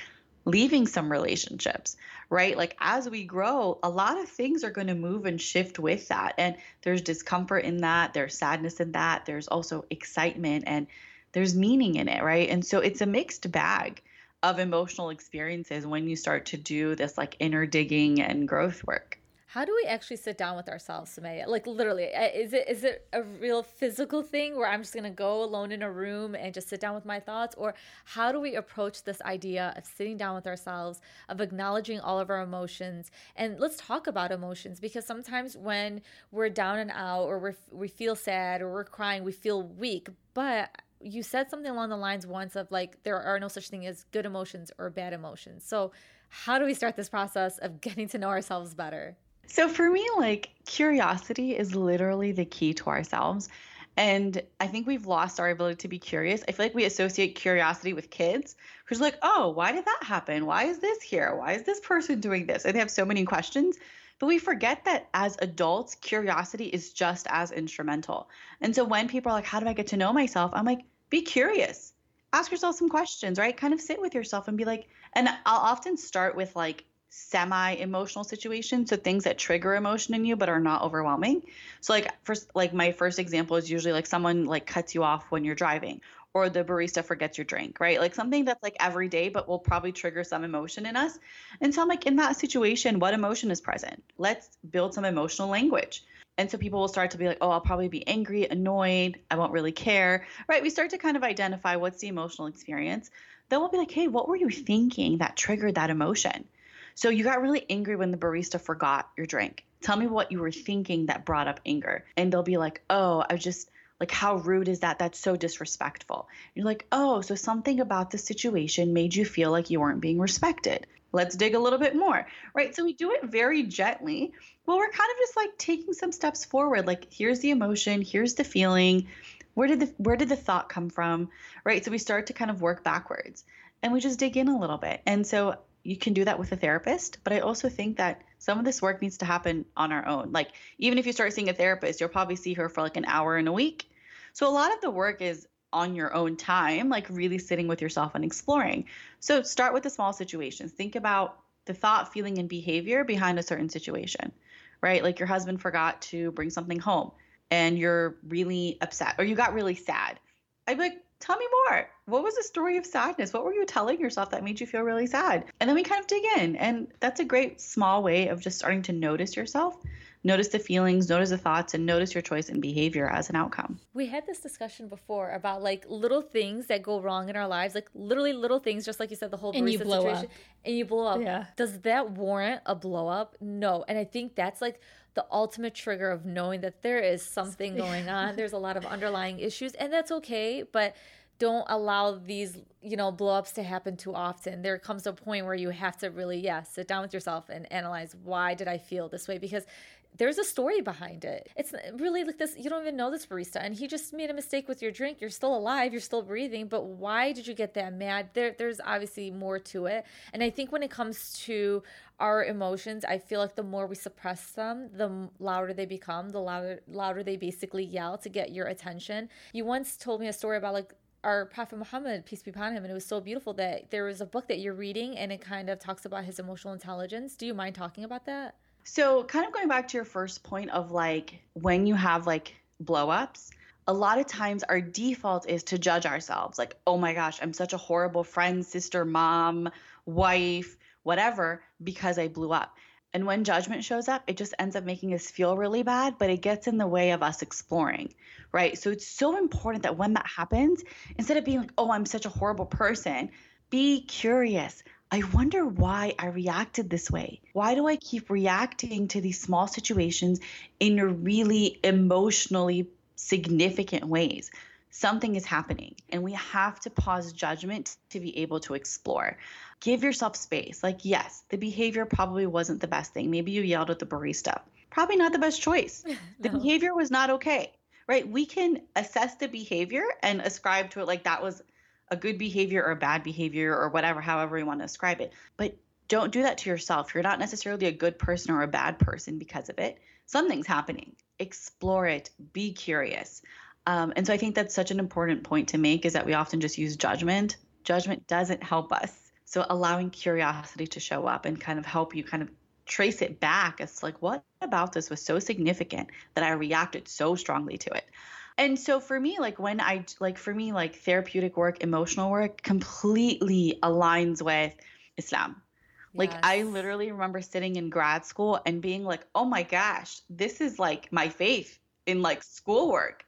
leaving some relationships, right? Like as we grow, a lot of things are going to move and shift with that. And there's discomfort in that, there's sadness in that, there's also excitement and there's meaning in it, right? And so it's a mixed bag of emotional experiences when you start to do this like inner digging and growth work. How do we actually sit down with ourselves, Sumaya? Like literally, is it is it a real physical thing where I'm just gonna go alone in a room and just sit down with my thoughts, or how do we approach this idea of sitting down with ourselves, of acknowledging all of our emotions, and let's talk about emotions because sometimes when we're down and out, or we we feel sad, or we're crying, we feel weak, but you said something along the lines once of like there are no such thing as good emotions or bad emotions. So how do we start this process of <laughs> getting to know ourselves better? So for me, like curiosity is literally the key to ourselves. And I think we've lost our ability to be curious. I feel like we associate curiosity with kids, who's like, oh, why did that happen? Why is this here? Why is this person doing this? And they have so many questions. But we forget that as adults, curiosity is just as instrumental. And so when people are like, how do I get to know myself? I'm like, be curious. Ask yourself some questions, right? Kind of sit with yourself and be like, and I'll often start with like semi emotional situations so things that trigger emotion in you but are not overwhelming so like first like my first example is usually like someone like cuts you off when you're driving or the barista forgets your drink right like something that's like every day but will probably trigger some emotion in us and so i'm like in that situation what emotion is present let's build some emotional language and so people will start to be like, oh, I'll probably be angry, annoyed, I won't really care, right? We start to kind of identify what's the emotional experience. Then we'll be like, hey, what were you thinking that triggered that emotion? So you got really angry when the barista forgot your drink. Tell me what you were thinking that brought up anger. And they'll be like, oh, I just like how rude is that? That's so disrespectful. You're like oh so something about the situation made you feel like you weren't being respected. Let's dig a little bit more. Right? So we do it very gently well we're kind of just like taking some steps forward. Like here's the emotion here's the feeling. Where did the where did the thought come from? Right? So we start to kind of work backwards and we just dig in a little bit. And so you can do that with a therapist, but I also think that some of this work needs to happen on our own. Like even if you start seeing a therapist, you'll probably see her for like an hour in a week. So a lot of the work is on your own time, like really sitting with yourself and exploring. So start with the small situations. Think about the thought, feeling, and behavior behind a certain situation, right? Like your husband forgot to bring something home and you're really upset or you got really sad. I'd be like, tell me more. What was the story of sadness? What were you telling yourself that made you feel really sad? And then we kind of dig in. And that's a great small way of just starting to notice yourself, notice the feelings, notice the thoughts, and notice your choice and behavior as an outcome. We had this discussion before about like little things that go wrong in our lives, like literally little things, just like you said, the whole and you blow situation. Up. And you blow up. Yeah. Does that warrant a blow up? No. And I think that's like the ultimate trigger of knowing that there is something going on. There's a lot of <laughs> underlying issues, and that's okay. But don't allow these you know blowups to happen too often there comes a point where you have to really yeah sit down with yourself and analyze why did i feel this way because there's a story behind it. It's really like this you don't even know this barista and he just made a mistake with your drink. You're still alive you're still breathing but why did you get that mad? There there's obviously more to it. And i think when it comes to our emotions i feel like the more we suppress them the louder they become the louder louder they basically yell to get your attention. You once told me a story about like our Prophet Muhammad, peace be upon him, and it was so beautiful that there was a book that you're reading and it kind of talks about his emotional intelligence. Do you mind talking about that? So, kind of going back to your first point of like when you have like blow ups, a lot of times our default is to judge ourselves like, oh my gosh, I'm such a horrible friend, sister, mom, wife, whatever, because I blew up. And when judgment shows up, it just ends up making us feel really bad, but it gets in the way of us exploring, right? So it's so important that when that happens, instead of being like, oh, I'm such a horrible person, be curious. I wonder why I reacted this way. Why do I keep reacting to these small situations in really emotionally significant ways? something is happening and we have to pause judgment to be able to explore. Give yourself space. Like, yes, the behavior probably wasn't the best thing. Maybe you yelled at the barista. Probably not the best choice. <laughs> The behavior was not okay, right? We can assess the behavior and ascribe to it like that was a good behavior or a bad behavior or whatever, however you want to describe it. But don't do that to yourself. You're not necessarily a good person or a bad person because of it. Something's happening. Explore it. Be curious. Um, and so I think that's such an important point to make is that we often just use judgment. Judgment doesn't help us. So allowing curiosity to show up and kind of help you kind of trace it back as like what about this was so significant that I reacted so strongly to it. And so for me, like when I like for me, like therapeutic work, emotional work completely aligns with Islam. Like yes. I literally remember sitting in grad school and being like, "Oh my gosh, this is like my faith in like schoolwork."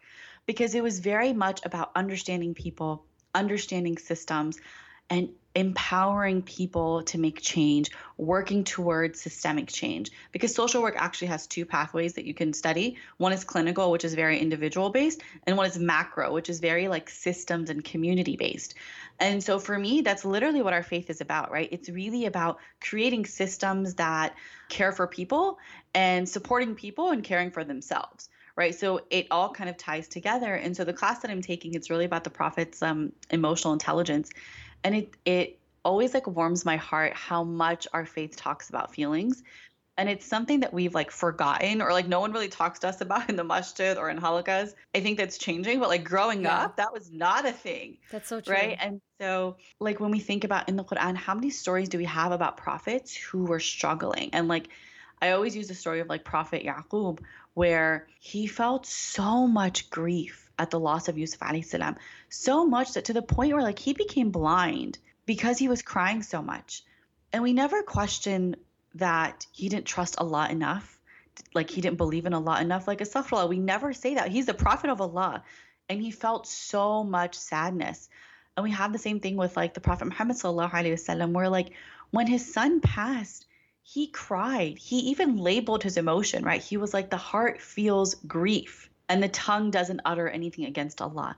because it was very much about understanding people, understanding systems, and empowering people to make change, working towards systemic change. Because social work actually has two pathways that you can study. One is clinical, which is very individual based, and one is macro, which is very like systems and community based. And so for me, that's literally what our faith is about, right? It's really about creating systems that care for people and supporting people and caring for themselves right? So it all kind of ties together. And so the class that I'm taking, it's really about the prophet's um, emotional intelligence, and it it always like warms my heart how much our faith talks about feelings. And it's something that we've like forgotten or like no one really talks to us about in the masjid or in halaqas. I think that's changing, but like growing yeah. up, that was not a thing. That's so true. Right. And so, like when we think about in the Quran, how many stories do we have about prophets who were struggling? And like, I always use the story of like Prophet Yaqub, where he felt so much grief at the loss of Yusuf alayhi salam, so much that to the point where like he became blind because he was crying so much. And we never question that he didn't trust Allah enough, like he didn't believe in Allah enough. Like astaghfirullah, we never say that. He's the prophet of Allah. And he felt so much sadness. And we have the same thing with like the Prophet Muhammad sallallahu alaihi wasallam, where like when his son passed, he cried. He even labeled his emotion, right? He was like, the heart feels grief and the tongue doesn't utter anything against Allah.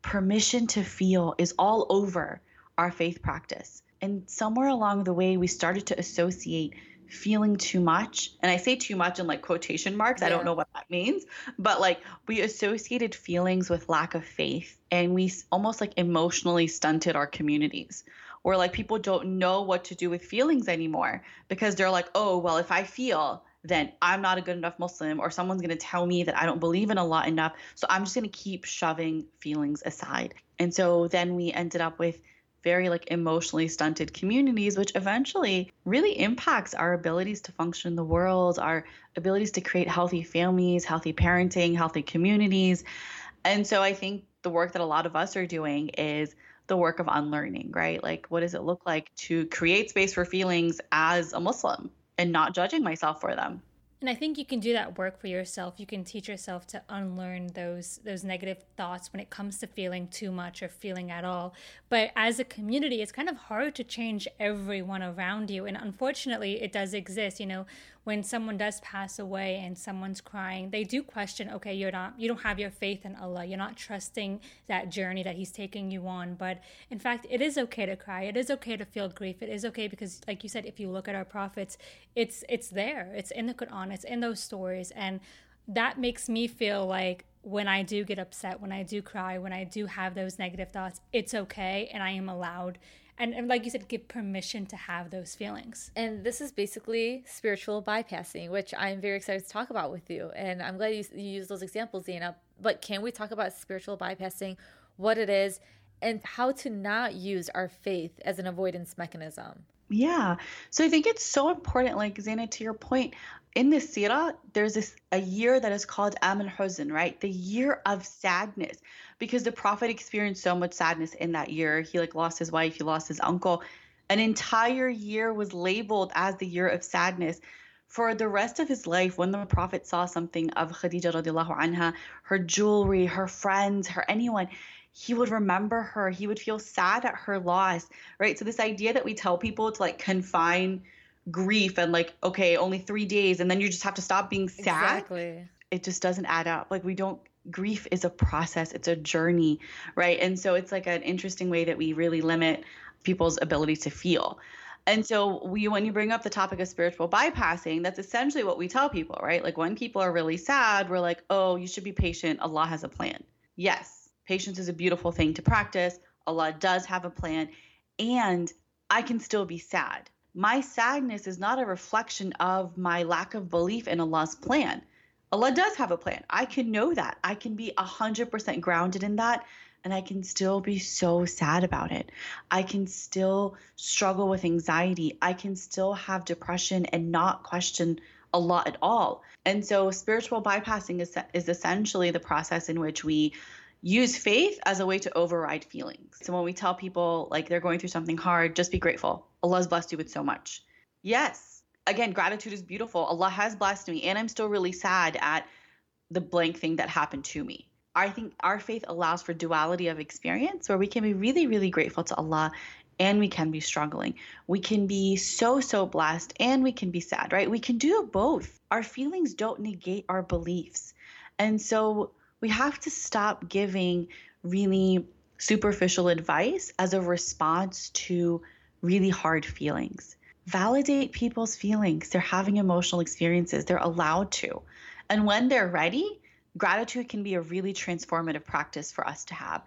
Permission to feel is all over our faith practice. And somewhere along the way, we started to associate feeling too much. And I say too much in like quotation marks. Yeah. I don't know what that means, but like we associated feelings with lack of faith and we almost like emotionally stunted our communities where like people don't know what to do with feelings anymore because they're like, oh, well, if I feel, then I'm not a good enough Muslim, or someone's going to tell me that I don't believe in Allah enough. So I'm just going to keep shoving feelings aside. And so then we ended up with very like emotionally stunted communities which eventually really impacts our abilities to function in the world our abilities to create healthy families healthy parenting healthy communities and so i think the work that a lot of us are doing is the work of unlearning, right? Like, what does it look like to create space for feelings as a Muslim and not judging myself for them? And I think you can do that work for yourself. You can teach yourself to unlearn those those negative thoughts when it comes to feeling too much or feeling at all. But as a community, it's kind of hard to change everyone around you. And unfortunately, it does exist. You know, when someone does pass away and someone's crying, they do question, okay, you're not, you don't have your faith in Allah. You're not trusting that journey that He's taking you on. But in fact, it is okay to cry. It is okay to feel grief. It is okay because, like you said, if you look at our prophets, it's it's there. It's in the Quran. It's in those stories, and that makes me feel like when I do get upset, when I do cry, when I do have those negative thoughts, it's okay and I am allowed and, and like you said give permission to have those feelings. And this is basically spiritual bypassing which i'm very excited to talk about with you. And i'm glad you, you use those examples Zainab but can we talk about spiritual bypassing what it is and how to not use our faith as an avoidance mechanism yeah. So I think it's so important, like Zena, to your point, in the Sirah, there's this a year that is called Am al Huzn, right? The year of sadness. Because the Prophet experienced so much sadness in that year. He like lost his wife, he lost his uncle. An entire year was labeled as the year of sadness. For the rest of his life, when the Prophet saw something of Khadija radiallahu anha, her jewelry, her friends, her anyone, he would remember her. He would feel sad at her loss, right? So this idea that we tell people to like confine grief and like okay, only 3 days and then you just have to stop being sad. Exactly. It just doesn't add up. Like we don't grief is a process, it's a journey, right? And so it's like an interesting way that we really limit people's ability to feel. And so we when you bring up the topic of spiritual bypassing, that's essentially what we tell people, right? Like when people are really sad, we're like, "Oh, you should be patient. Allah has a plan." Yes, patience is a beautiful thing to practice. Allah does have a plan, and I can still be sad. My sadness is not a reflection of my lack of belief in Allah's plan. Allah does have a plan. I can know that. I can be 100% grounded in that and I can still be so sad about it. I can still struggle with anxiety. I can still have depression and not question Allah at all. And so spiritual bypassing is, is essentially the process in which we use faith as a way to override feelings. So when we tell people like they're going through something hard, just be grateful. Allah's blessed you with so much. Yes. Again, gratitude is beautiful. Allah has blessed me and I'm still really sad at the blank thing that happened to me. I think our faith allows for duality of experience where we can be really, really grateful to Allah and we can be struggling. We can be so, so blessed and we can be sad, right? We can do both. Our feelings don't negate our beliefs. And so we have to stop giving really superficial advice as a response to really hard feelings. Validate people's feelings. They're having emotional experiences, they're allowed to. And when they're ready, gratitude can be a really transformative practice for us to have.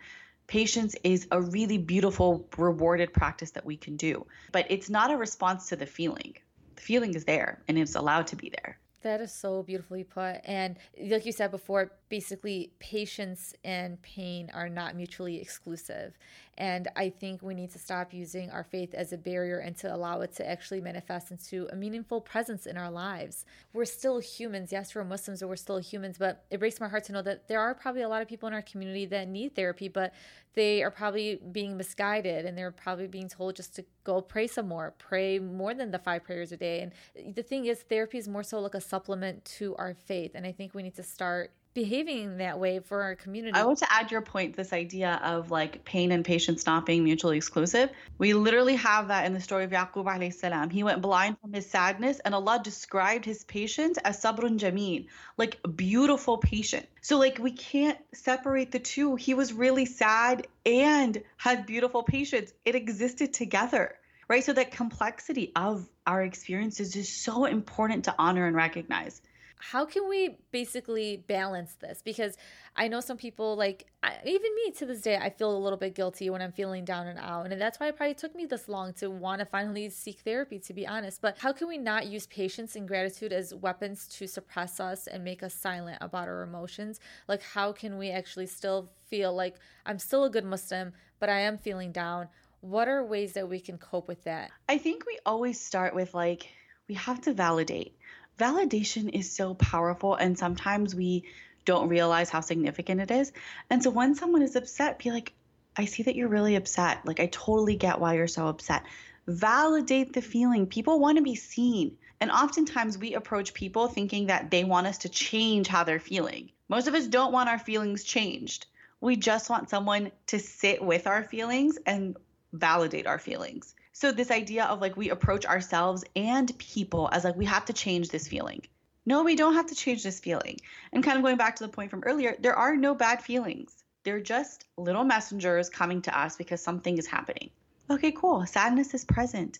Patience is a really beautiful, rewarded practice that we can do, but it's not a response to the feeling. The feeling is there and it's allowed to be there. That is so beautifully put. And like you said before, basically, patience and pain are not mutually exclusive. And I think we need to stop using our faith as a barrier and to allow it to actually manifest into a meaningful presence in our lives. We're still humans. Yes, we're Muslims, or we're still humans, but it breaks my heart to know that there are probably a lot of people in our community that need therapy, but they are probably being misguided and they're probably being told just to go pray some more, pray more than the five prayers a day. And the thing is, therapy is more so like a supplement to our faith. And I think we need to start behaving that way for our community. I want to add your point this idea of like pain and patience not being mutually exclusive. We literally have that in the story of Yaqub alayhi salam. He went blind from his sadness and Allah described his patience as sabrun jameel, like beautiful patient. So like we can't separate the two. He was really sad and had beautiful patience. It existed together. Right? So that complexity of our experiences is so important to honor and recognize how can we basically balance this? Because i know some people like I, even me to this day i feel a little bit guilty when i'm feeling down and out and that's why it probably took me this long to want to finally seek therapy to be honest. But how can we not use patience and gratitude as weapons to suppress us and make us silent about our emotions? Like how can we actually still feel like i'm still a good muslim but i am feeling down. What are ways that we can cope with that? I think we always start with like we have to validate validation is so powerful and sometimes we don't realize how significant it is. And so when someone is upset, be like, I see that you're really upset. Like, I totally get why you're so upset. Validate the feeling. People want to be seen. And oftentimes we approach people thinking that they want us to change how they're feeling. Most of us don't want our feelings changed. We just want someone to sit with our feelings and validate our feelings. So this idea of like we approach ourselves and people as like we have to change this feeling. No, we don't have to change this feeling. And kind of going back to the point from earlier, there are no bad feelings. They're just little messengers coming to us because something is happening. Okay, cool. Sadness is present.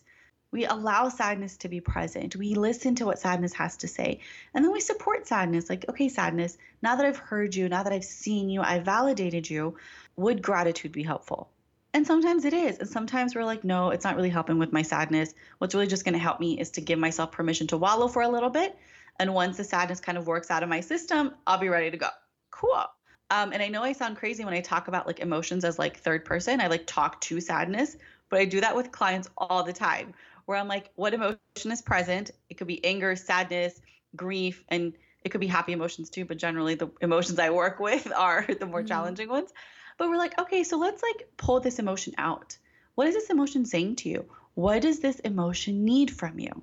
We allow sadness to be present. We listen to what sadness has to say. And then we support sadness. Like, okay, sadness, now that I've heard you, now that I've seen you, I validated you, would gratitude be helpful? And sometimes it is. And sometimes we're like, no, it's not really helping with my sadness. What's really just going to help me is to give myself permission to wallow for a little bit. And once the sadness kind of works out of my system, I'll be ready to go. Cool. Um, and I know I sound crazy when I talk about like emotions as like third person. I like talk to sadness, but I do that with clients all the time where I'm like, what emotion is present? It could be anger, sadness, grief, and it could be happy emotions too. But generally, the emotions I work <laughs> with are the more mm-hmm. challenging ones. But we're like, okay, so let's like pull this emotion out. What is this emotion saying to you? What does this emotion need from you?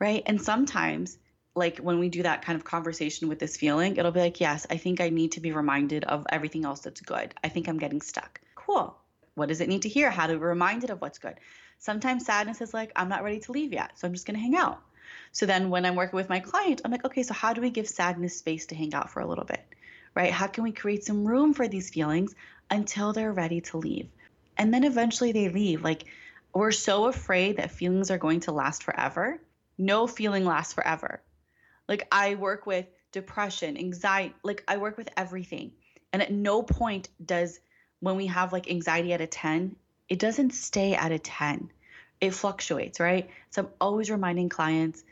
Right? And sometimes like when we do that kind of conversation with this feeling, it'll be like, yes, I think I need to be reminded of everything else that's good. I think I'm getting stuck. Cool. What does it need to hear? How to be reminded of what's good? Sometimes sadness is like, I'm not ready to leave yet, so I'm just going to hang out. So then when I'm working with my client, I'm like, okay, so how do we give sadness space to hang out for a little bit? right? How can we create some room for these feelings until they're ready to leave? And then eventually they leave. Like, we're so afraid that feelings are going to last forever. No feeling lasts forever. Like, I work with depression, anxiety, like, I work with everything. And at no point does, when we have like anxiety at a 10, it doesn't stay at a 10. It fluctuates, right? So I'm always reminding clients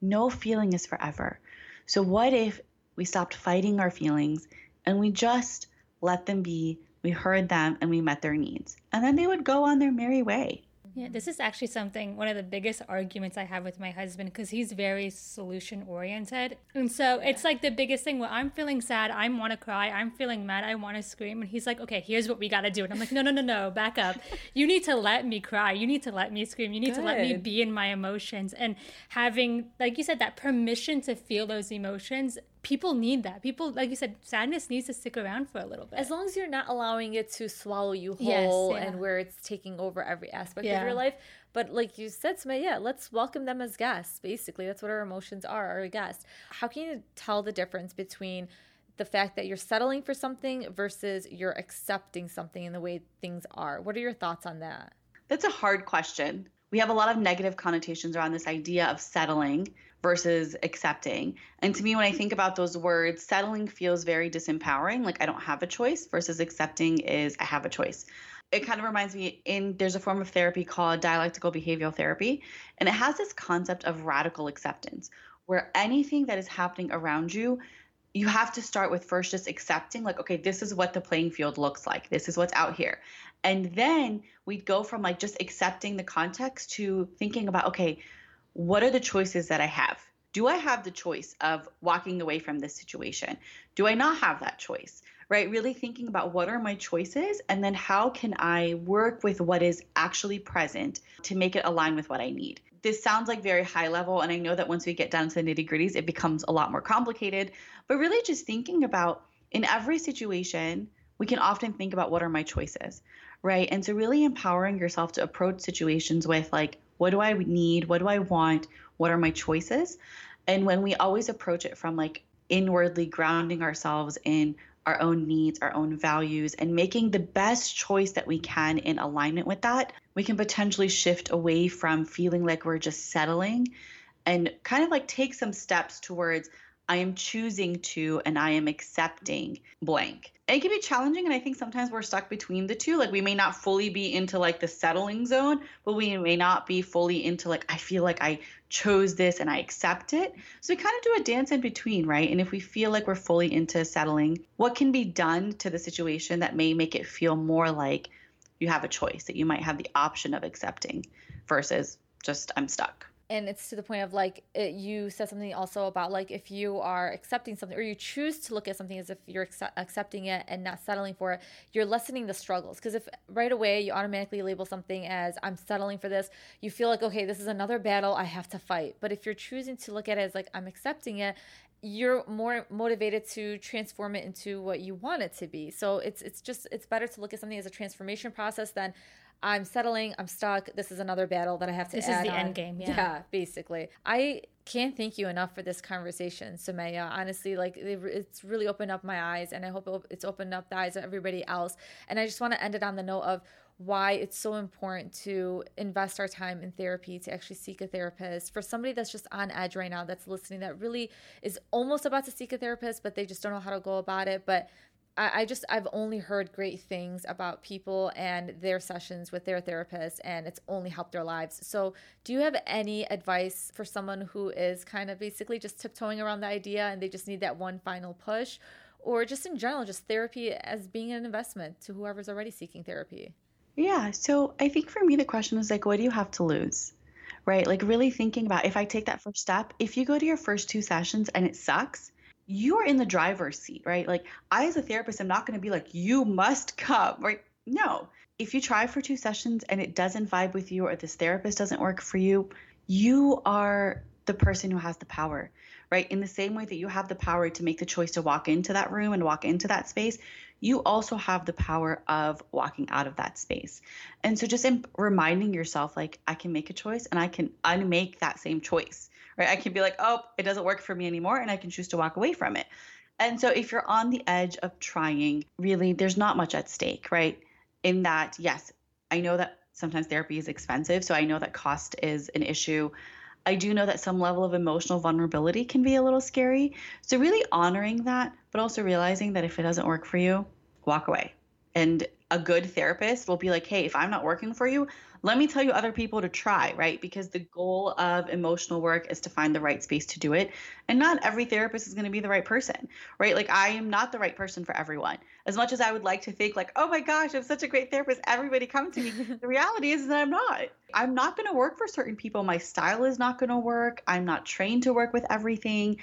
no feeling is forever. So, what if we stopped fighting our feelings and we just let them be? We heard them and we met their needs. And then they would go on their merry way. Yeah, this is actually something, one of the biggest arguments I have with my husband because he's very solution oriented. And so it's like the biggest thing where I'm feeling sad, I want to cry, I'm feeling mad, I want to scream. And he's like, okay, here's what we got to do. And I'm like, no, no, no, no, back up. You need to let me cry. You need to let me scream. You need Good. to let me be in my emotions. And having, like you said, that permission to feel those emotions people need that. People, like you said, sadness needs to stick around for a little bit. As long as you're not allowing it to swallow you whole yes, yeah. and where it's taking over every aspect yeah. of your life. But like you said, Sumaya, yeah, let's welcome them as guests. Basically, that's what our emotions are, our guests. How can you tell the difference between the fact that you're settling for something versus you're accepting something in the way things are? What are your thoughts on that? That's a hard question. We have a lot of negative connotations around this idea of settling versus accepting. And to me, when I think about those words, settling feels very disempowering, like I don't have a choice, versus accepting is I have a choice. It kind of reminds me in there's a form of therapy called dialectical behavioral therapy, and it has this concept of radical acceptance, where anything that is happening around you you have to start with first just accepting like okay this is what the playing field looks like this is what's out here and then we'd go from like just accepting the context to thinking about okay what are the choices that I have? Do I have the choice of walking away from this situation? Do I not have that choice? Right? Really thinking about what are my choices and then how can I work with what is actually present to make it align with what I need. This sounds like very high level, and I know that once we get down to the nitty gritties, it becomes a lot more complicated. But really, just thinking about in every situation, we can often think about what are my choices, right? And so, really empowering yourself to approach situations with, like, what do I need? What do I want? What are my choices? And when we always approach it from like inwardly grounding ourselves in our own needs, our own values, and making the best choice that we can in alignment with that, we can potentially shift away from feeling like we're just settling and kind of like take some steps towards I am choosing to and I am accepting blank. It can be challenging, and I think sometimes we're stuck between the two. Like we may not fully be into like the settling zone, but we may not be fully into like I feel like I chose this and I accept it. So we kind of do a dance in between, right? And if we feel like we're fully into settling, what can be done to the situation that may make it feel more like you have a choice, that you might have the option of accepting versus just I'm stuck and it's to the point of like it, you said something also about like if you are accepting something or you choose to look at something as if you're accept- accepting it and not settling for it you're lessening the struggles. Because if right away you automatically label something as i'm settling for this you feel like okay this is another battle i have to fight. But if you're choosing to look at it as like i'm accepting it you're more motivated to transform it into what you want it to be. So it's it's just it's better to look at something as a transformation process than I'm settling, I'm stuck. This is another battle that I have to This is the on. end game, yeah. Yeah, basically. I can't thank you enough for this conversation, Sumaya. Honestly, like it's really opened up my eyes, and I hope it's opened up the eyes of everybody else. And I just want to end it on the note of why it's so important to invest our time in therapy to actually seek a therapist for somebody that's just on edge right now that's listening that really is almost about to seek a therapist but they just don't know how to go about it but I, I just I've only heard great things about people and their sessions with their therapist, and it's only helped their lives. So, do you have any advice for someone who is kind of basically just tiptoeing around the idea and they just need that one final push, or just in general, just therapy as being an investment to whoever's already seeking therapy? Yeah. So I think for me, the question is like, what do you have to lose? Right? Like, really thinking about if I take that first step, if you go to your first two sessions and it sucks, you are in the driver's seat, right? Like I as a therapist, I'm not going to be like, you must come, right? No. If you try for two sessions and it doesn't vibe with you or this therapist doesn't work for you, you are the person who has the power, right? In the same way that you have the power to make the choice to walk into that room and walk into that space, you also have the power of walking out of that space. And so just in reminding yourself, like, I can make a choice and I can unmake that same choice right? I can be like, oh, it doesn't work for me anymore, and I can choose to walk away from it. And so if you're on the edge of trying, really, there's not much at stake, right? In that, yes, I know that sometimes therapy is expensive. So I know that cost is an issue. I do know that some level of emotional vulnerability can be a little scary. So, really honoring that, but also realizing that if it doesn't work for you, walk away. And a good therapist will be like, hey, if I'm not working for you, let me tell you other people to try, right? Because the goal of emotional work is to find the right space to do it. And not every therapist is going to be the right person, right? Like, I am not the right person for everyone. As much as I would like to think, like, oh my gosh, I'm such a great therapist, everybody come to me. <laughs> the reality is that I'm not. I'm not going to work for certain people. My style is not going to work. I'm not trained to work with everything.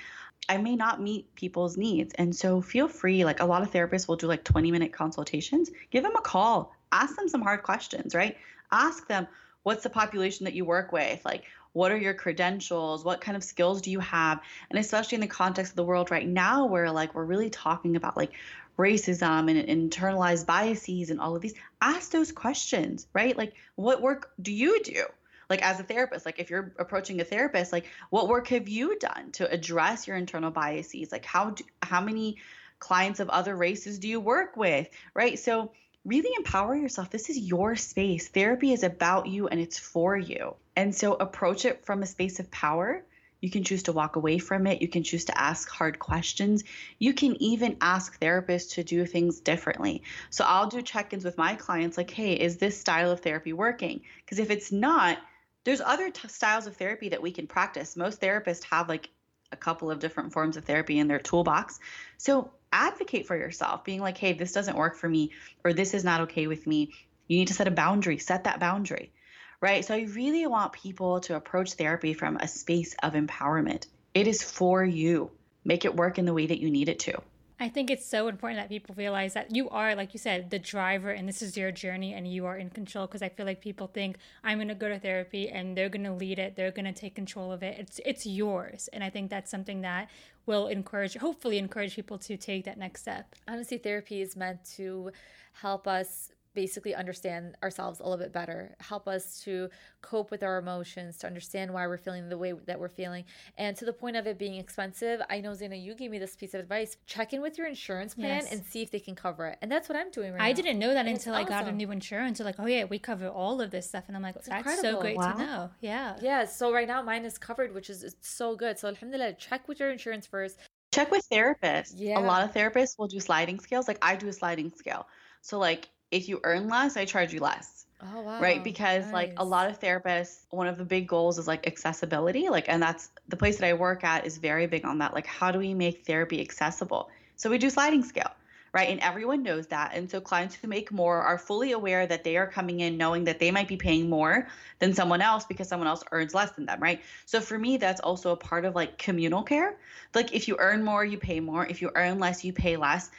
I may not meet people's needs. And so feel free. Like a lot of therapists will do like 20 minute consultations. Give them a call. Ask them some hard questions, right? Ask them, what's the population that you work with? Like, what are your credentials? What kind of skills do you have? And especially in the context of the world right now, where like we're really talking about like racism and internalized biases and all of these, ask those questions, right? Like, what work do you do? Like as a therapist like if you're approaching a therapist like what work have you done to address your internal biases like how do, how many clients of other races do you work with right so really empower yourself this is your space therapy is about you and it's for you and so approach it from a space of power you can choose to walk away from it. You can choose to ask hard questions. You can even ask therapists to do things differently. So I'll do check ins with my clients like, hey, is this style of therapy working? Because if it's not, there's other t- styles of therapy that we can practice. Most therapists have like a couple of different forms of therapy in their toolbox. So advocate for yourself, being like, hey, this doesn't work for me, or this is not okay with me. You need to set a boundary, set that boundary, right? So I really want people to approach therapy from a space of empowerment. It is for you. Make it work in the way that you need it to. I think it's so important that people realize that you are, like you said, the driver and this is your journey and you are in control. Because I feel like people think I'm going to go to therapy and they're going to lead it, they're going to take control of it. It's it's yours, and I think that's something that will encourage, hopefully, encourage people to take that next step. Honestly, therapy is meant to help us basically understand ourselves a little bit better, help us to cope with our emotions, to understand why we're feeling the way that we're feeling. And to the point of it being expensive, I know Zaina, you gave me this piece of advice. Check in with your insurance plan yes. and see if they can cover it. And that's what I'm doing right now. I now. didn't know that and until I got a new insurance. They're like, oh yeah, we cover all of this stuff. And I'm like, it's that's incredible. so great wow. to know. Yeah. Yeah. So right now mine is covered, which is so good. So alhamdulillah, check with your insurance first. Check with therapists. Yeah. A lot of therapists will do sliding scales. Like I do a sliding scale. So like if you earn less, I charge you less. Oh wow. Right? Because nice. like a lot of therapists, one of the big goals is like accessibility. Like and that's the place that I work at is very big on that. Like how do we make therapy accessible? So we do sliding scale. Right. And everyone knows that. And so clients who make more are fully aware that they are coming in knowing that they might be paying more than someone else because someone else earns less than them. Right. So for me, that's also a part of like communal care. Like if you earn more, you pay more. If you earn less, you pay less.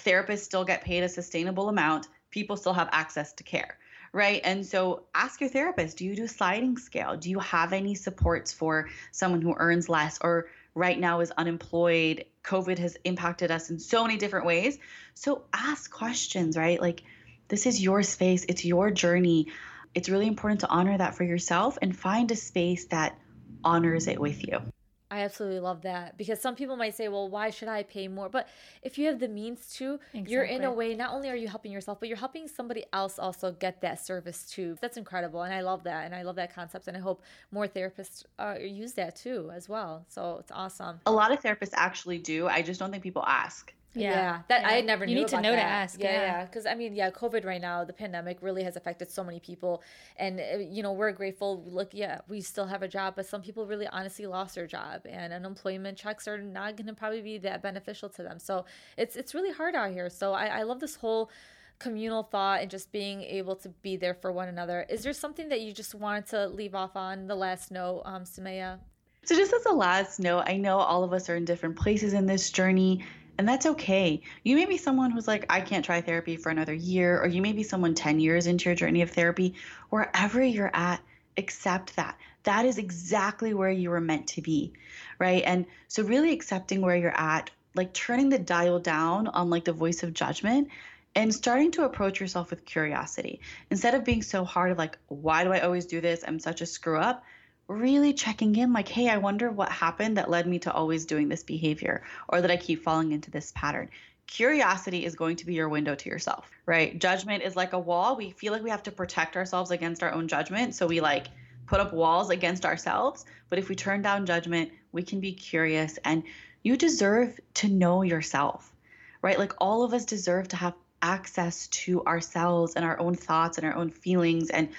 Therapists still get paid a sustainable amount people still have access to care right? And so ask your therapist do you do sliding scale? Do you have any supports for someone who earns less or right now is unemployed? COVID has impacted us in so many different ways. So ask questions, right? Like, this is your space, it's your journey. It's really important to honor that for yourself and find a space that honors it with you. I absolutely love that because some people might say, well, why should I pay more? But if you have the means to, exactly. you're in a way, not only are you helping yourself, but you're helping somebody else also get that service too. That's incredible. And I love that. And I love that concept. And I hope more therapists uh, use that too as well. So it's awesome. A lot of therapists actually do. I just don't think people ask. Yeah, yeah. that yeah. I never you need to know that. to ask. Yeah, yeah, because I mean, yeah, COVID right now, the pandemic really has affected so many people, and uh, you know we're grateful. Look, yeah, we still have a job, but some people really honestly lost their job, and unemployment checks are not going to probably be that beneficial to them. So it's it's really hard out here. So I, I love this whole communal thought and just being able to be there for one another. Is there something that you just wanted to leave off on the last note, um, Sumaya? So, just as a last note, I know all of us are in different places in this journey. And that's okay. You may be someone who's like, I can't try therapy for another year, or you may be someone 10 years into your journey of therapy. Wherever you're at, accept that. That is exactly where you were meant to be, right? And so, really accepting where you're at, like turning the dial down on like the voice of judgment and starting to approach yourself with curiosity instead of being so hard of like, why do I always do this? I'm such a screw up. Really checking in like, hey, I wonder what happened that led me to always doing this behavior or that I keep falling into this pattern. Curiosity is going to be your window to yourself, right? Judgment is like a wall. We feel like we have to protect ourselves against our own judgment. So we like put up walls against ourselves. But if we turn down judgment, we can be curious and you deserve to know yourself, right? Like all of us deserve to have access to ourselves and our own thoughts and our own feelings and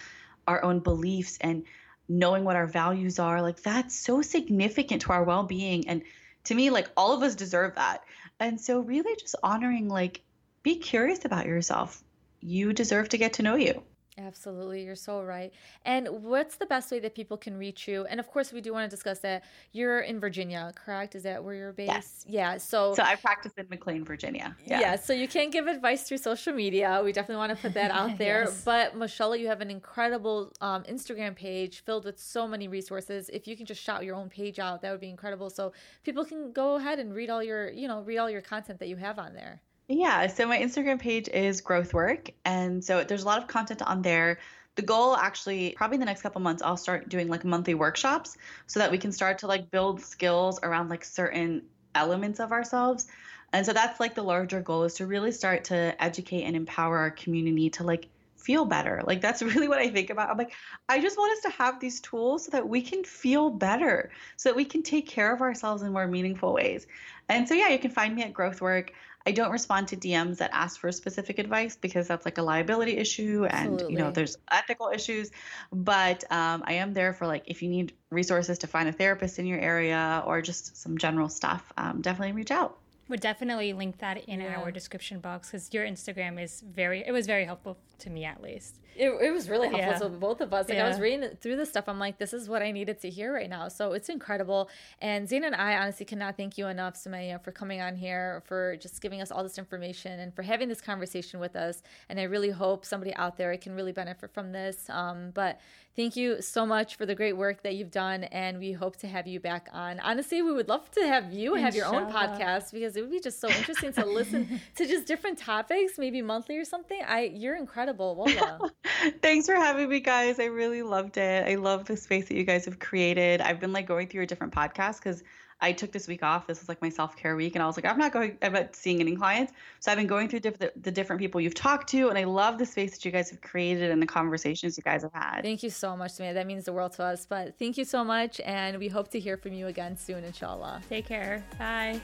our own beliefs and knowing what our values are like that's so significant to our well-being. And to me like all of us deserve that. And so really just honoring like be curious about yourself. You deserve to get to know you Absolutely, you're so right. And what's the best way that people can reach you? And of course, we do want to discuss that you're in Virginia, correct? Is that where you're based? Yes. Yeah. So, so I practice in McLean, Virginia. Yeah. yeah. So you can't give advice through social media. We definitely want to put that out <laughs> there. yes. But Michelle, you have an incredible um, Instagram page filled with so many resources. If you can just shout your own page out, that would be incredible. So people can go ahead and read all your, you know, read all your content that you have on there. Yeah, so my Instagram page is growth work. And so there's a lot of content on there. The goal actually, probably in the next couple months, I'll start doing like monthly workshops so that we can start to like build skills around like certain elements of ourselves. And so that's like the larger goal is to really start to educate and empower our community to like feel better. Like that's <laughs> really what I think about. I'm like, I just want us to have these tools so that we can feel better, so that we can take care of ourselves in more meaningful ways. And so yeah, you can find me at Growth Work. I don't respond to DMs that ask for specific advice because that's like a liability issue and Absolutely. you know there's ethical issues. But um, I am there for like if you need resources to find a therapist in your area or just some general stuff, um, definitely reach out. We'll definitely link that in yeah. our description box because your Instagram is very, it was very helpful to me at least. It, it was really helpful yeah. to both of us. Like yeah. I was reading through this stuff, I'm like, this is what I needed to hear right now. So it's incredible. And Zane and I honestly cannot thank you enough, Sumaya, for coming on here, for just giving us all this information and for having this conversation with us. And I really hope somebody out there can really benefit from this. Um, but thank you so much for the great work that you've done. And we hope to have you back on. Honestly, we would love to have you have your own podcast because it would be just so interesting to listen <laughs> to just different topics, maybe monthly or something. I You're incredible. <laughs> Wallah. <laughs> Thanks for having me, guys. I really loved it. I love the space that you guys have created. I've been like going through a different podcast because I took this week off. This was like my self care week, and I was like, I'm not going, I'm not seeing any clients. So I've been going through diff- the, the, different people you've talked to, and I love the space that you guys have created and the conversations you guys have had. Thank you so much, Samantha. That means the world to us. But thank you so much, and we hope to hear from you again soon, inshallah. Take care. Bye.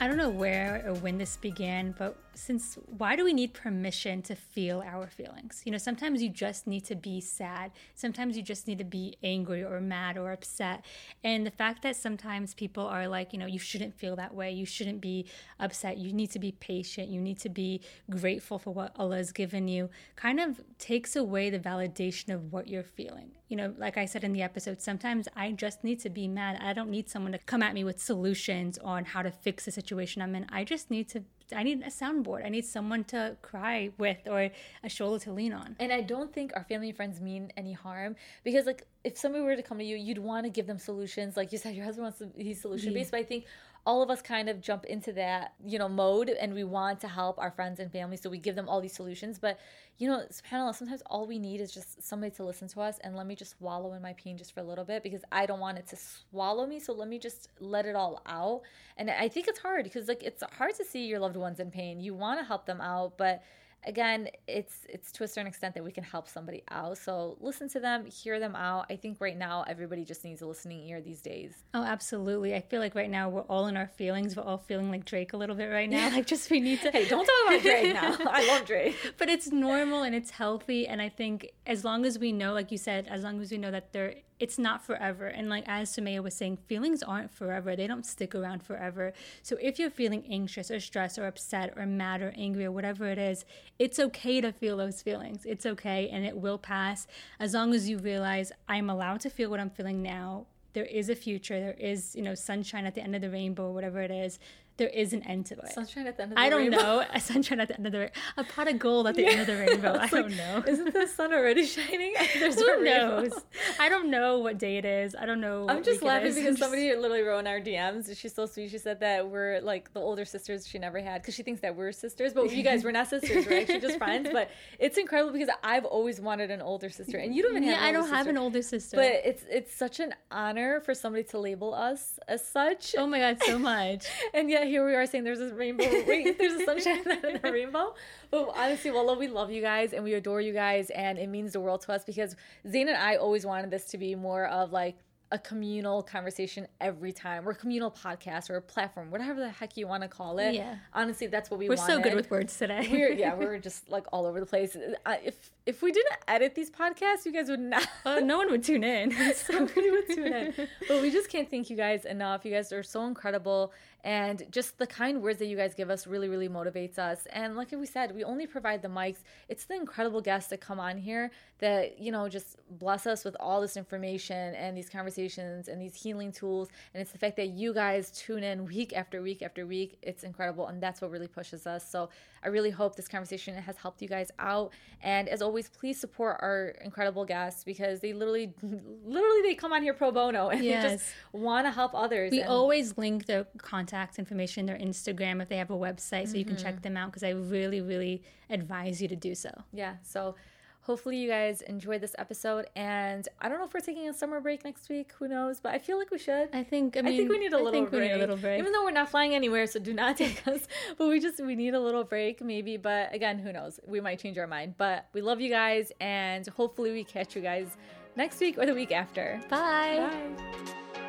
I don't know where or when this began, but since why do we need permission to feel our feelings? You know, sometimes you just need to be sad. Sometimes you just need to be angry or mad or upset. And the fact that sometimes people are like, you know, you shouldn't feel that way. You shouldn't be upset. You need to be patient. You need to be grateful for what Allah has given you kind of takes away the validation of what you're feeling. You know, like I said in the episode, sometimes I just need to be mad. I don't need someone to come at me with solutions on how to fix the situation I'm in. I just need to I need a soundboard. I need someone to cry with or a shoulder to lean on. And I don't think our family and friends mean any harm because like if somebody were to come to you, you'd want to give them solutions. Like you said, your husband wants to be solution based, yeah. but I think all of us kind of jump into that, you know, mode and we want to help our friends and family. So we give them all these solutions. But, you know, subhanAllah, sometimes all we need is just somebody to listen to us and let me just wallow in my pain just for a little bit because I don't want it to swallow me. So let me just let it all out. And I think it's hard because, like, it's hard to see your loved ones in pain. You want to help them out, but again it's it's to a certain extent that we can help somebody out. So listen to them hear them out. I think right now everybody just needs a listening ear these days. Oh absolutely. I feel like right now we're all in our feelings. We're all feeling like drake a little bit right now. Like just we need to <laughs> hey don't talk about drake now. <laughs> I love drake. <laughs> But it's normal and it's healthy. And i think as long as we know like you said as long as we know that there it's not forever. And like as Sumaya was saying, feelings aren't forever. They don't stick around forever. So if you're feeling anxious or stressed or upset or mad or angry or whatever it is, it's okay to feel those feelings. It's okay and it will pass as long as you realize I'm allowed to feel what I'm feeling now. There is a future. There is, you know, sunshine at the end of the rainbow whatever it is there is an end to it. Sunshine at the end of the rainbow. I don't rainbow. know. A sunshine at the end of the rainbow. A pot of gold at the end of the rainbow. <laughs> I don't know. Isn't the sun already shining? <laughs> There's Who rainbow. knows? I don't know what day it is. I don't know. I'm what just laughing is. Because just- <laughs> somebody literally wrote in our DMs. She's so sweet. She said that we're like the older sisters she never had because she thinks that we're sisters. But you guys, we're not sisters. We're actually just friends. But it's incredible because I've always wanted an older sister, and you don't even have. Yeah, an I don't have an older sister. But it's it's such an honor for somebody to label us as such. oh my god, so much. And yet here we are saying there's a rainbow. <laughs> Wait, there's a sunshine and a rainbow. But honestly, Wallah, we love you guys and we adore you guys, and it means the world to us because Zayn and I always wanted this to be more of like a communal conversation every time. We're a communal podcast or a platform, whatever the heck you want to call it. Yeah. Honestly, that's what we We're wanted. so good with words today. We're yeah, <laughs> we're just like all over the place. Uh, if if we didn't edit these podcasts, you guys would not. <laughs> Uh, no one would tune in. Somebody would tune in. But we just can't thank you guys enough. You guys are so incredible. And just the kind words that you guys give us really, really motivates us. And like we said, we only provide the mics. It's the incredible guests that come on here that, you know, just bless us with all this information and these conversations and these healing tools. And it's the fact that you guys tune in week after week after week. It's incredible. And that's what really pushes us. So I really hope this conversation has helped you guys out. And as always, please support our incredible guests because they literally, <laughs> literally, they come on here pro bono and they just want to help others. We and- always link their contact information, their Instagram, if they have a website, so you can Mm-hmm. check them out. Because I really, really advise you to do so. yeah. So hopefully you guys enjoyed this episode. And I don't know if we're taking a summer break next week. Who knows? But I feel like we should. I think. I, mean, I think we need a little think break. We need a little break. Even though we're not flying anywhere, so do not <laughs> take us. But we just we need a little break, maybe. But again, who knows? We might change our mind. But we love you guys, and hopefully we catch you guys next week or the week after. Bye. Bye.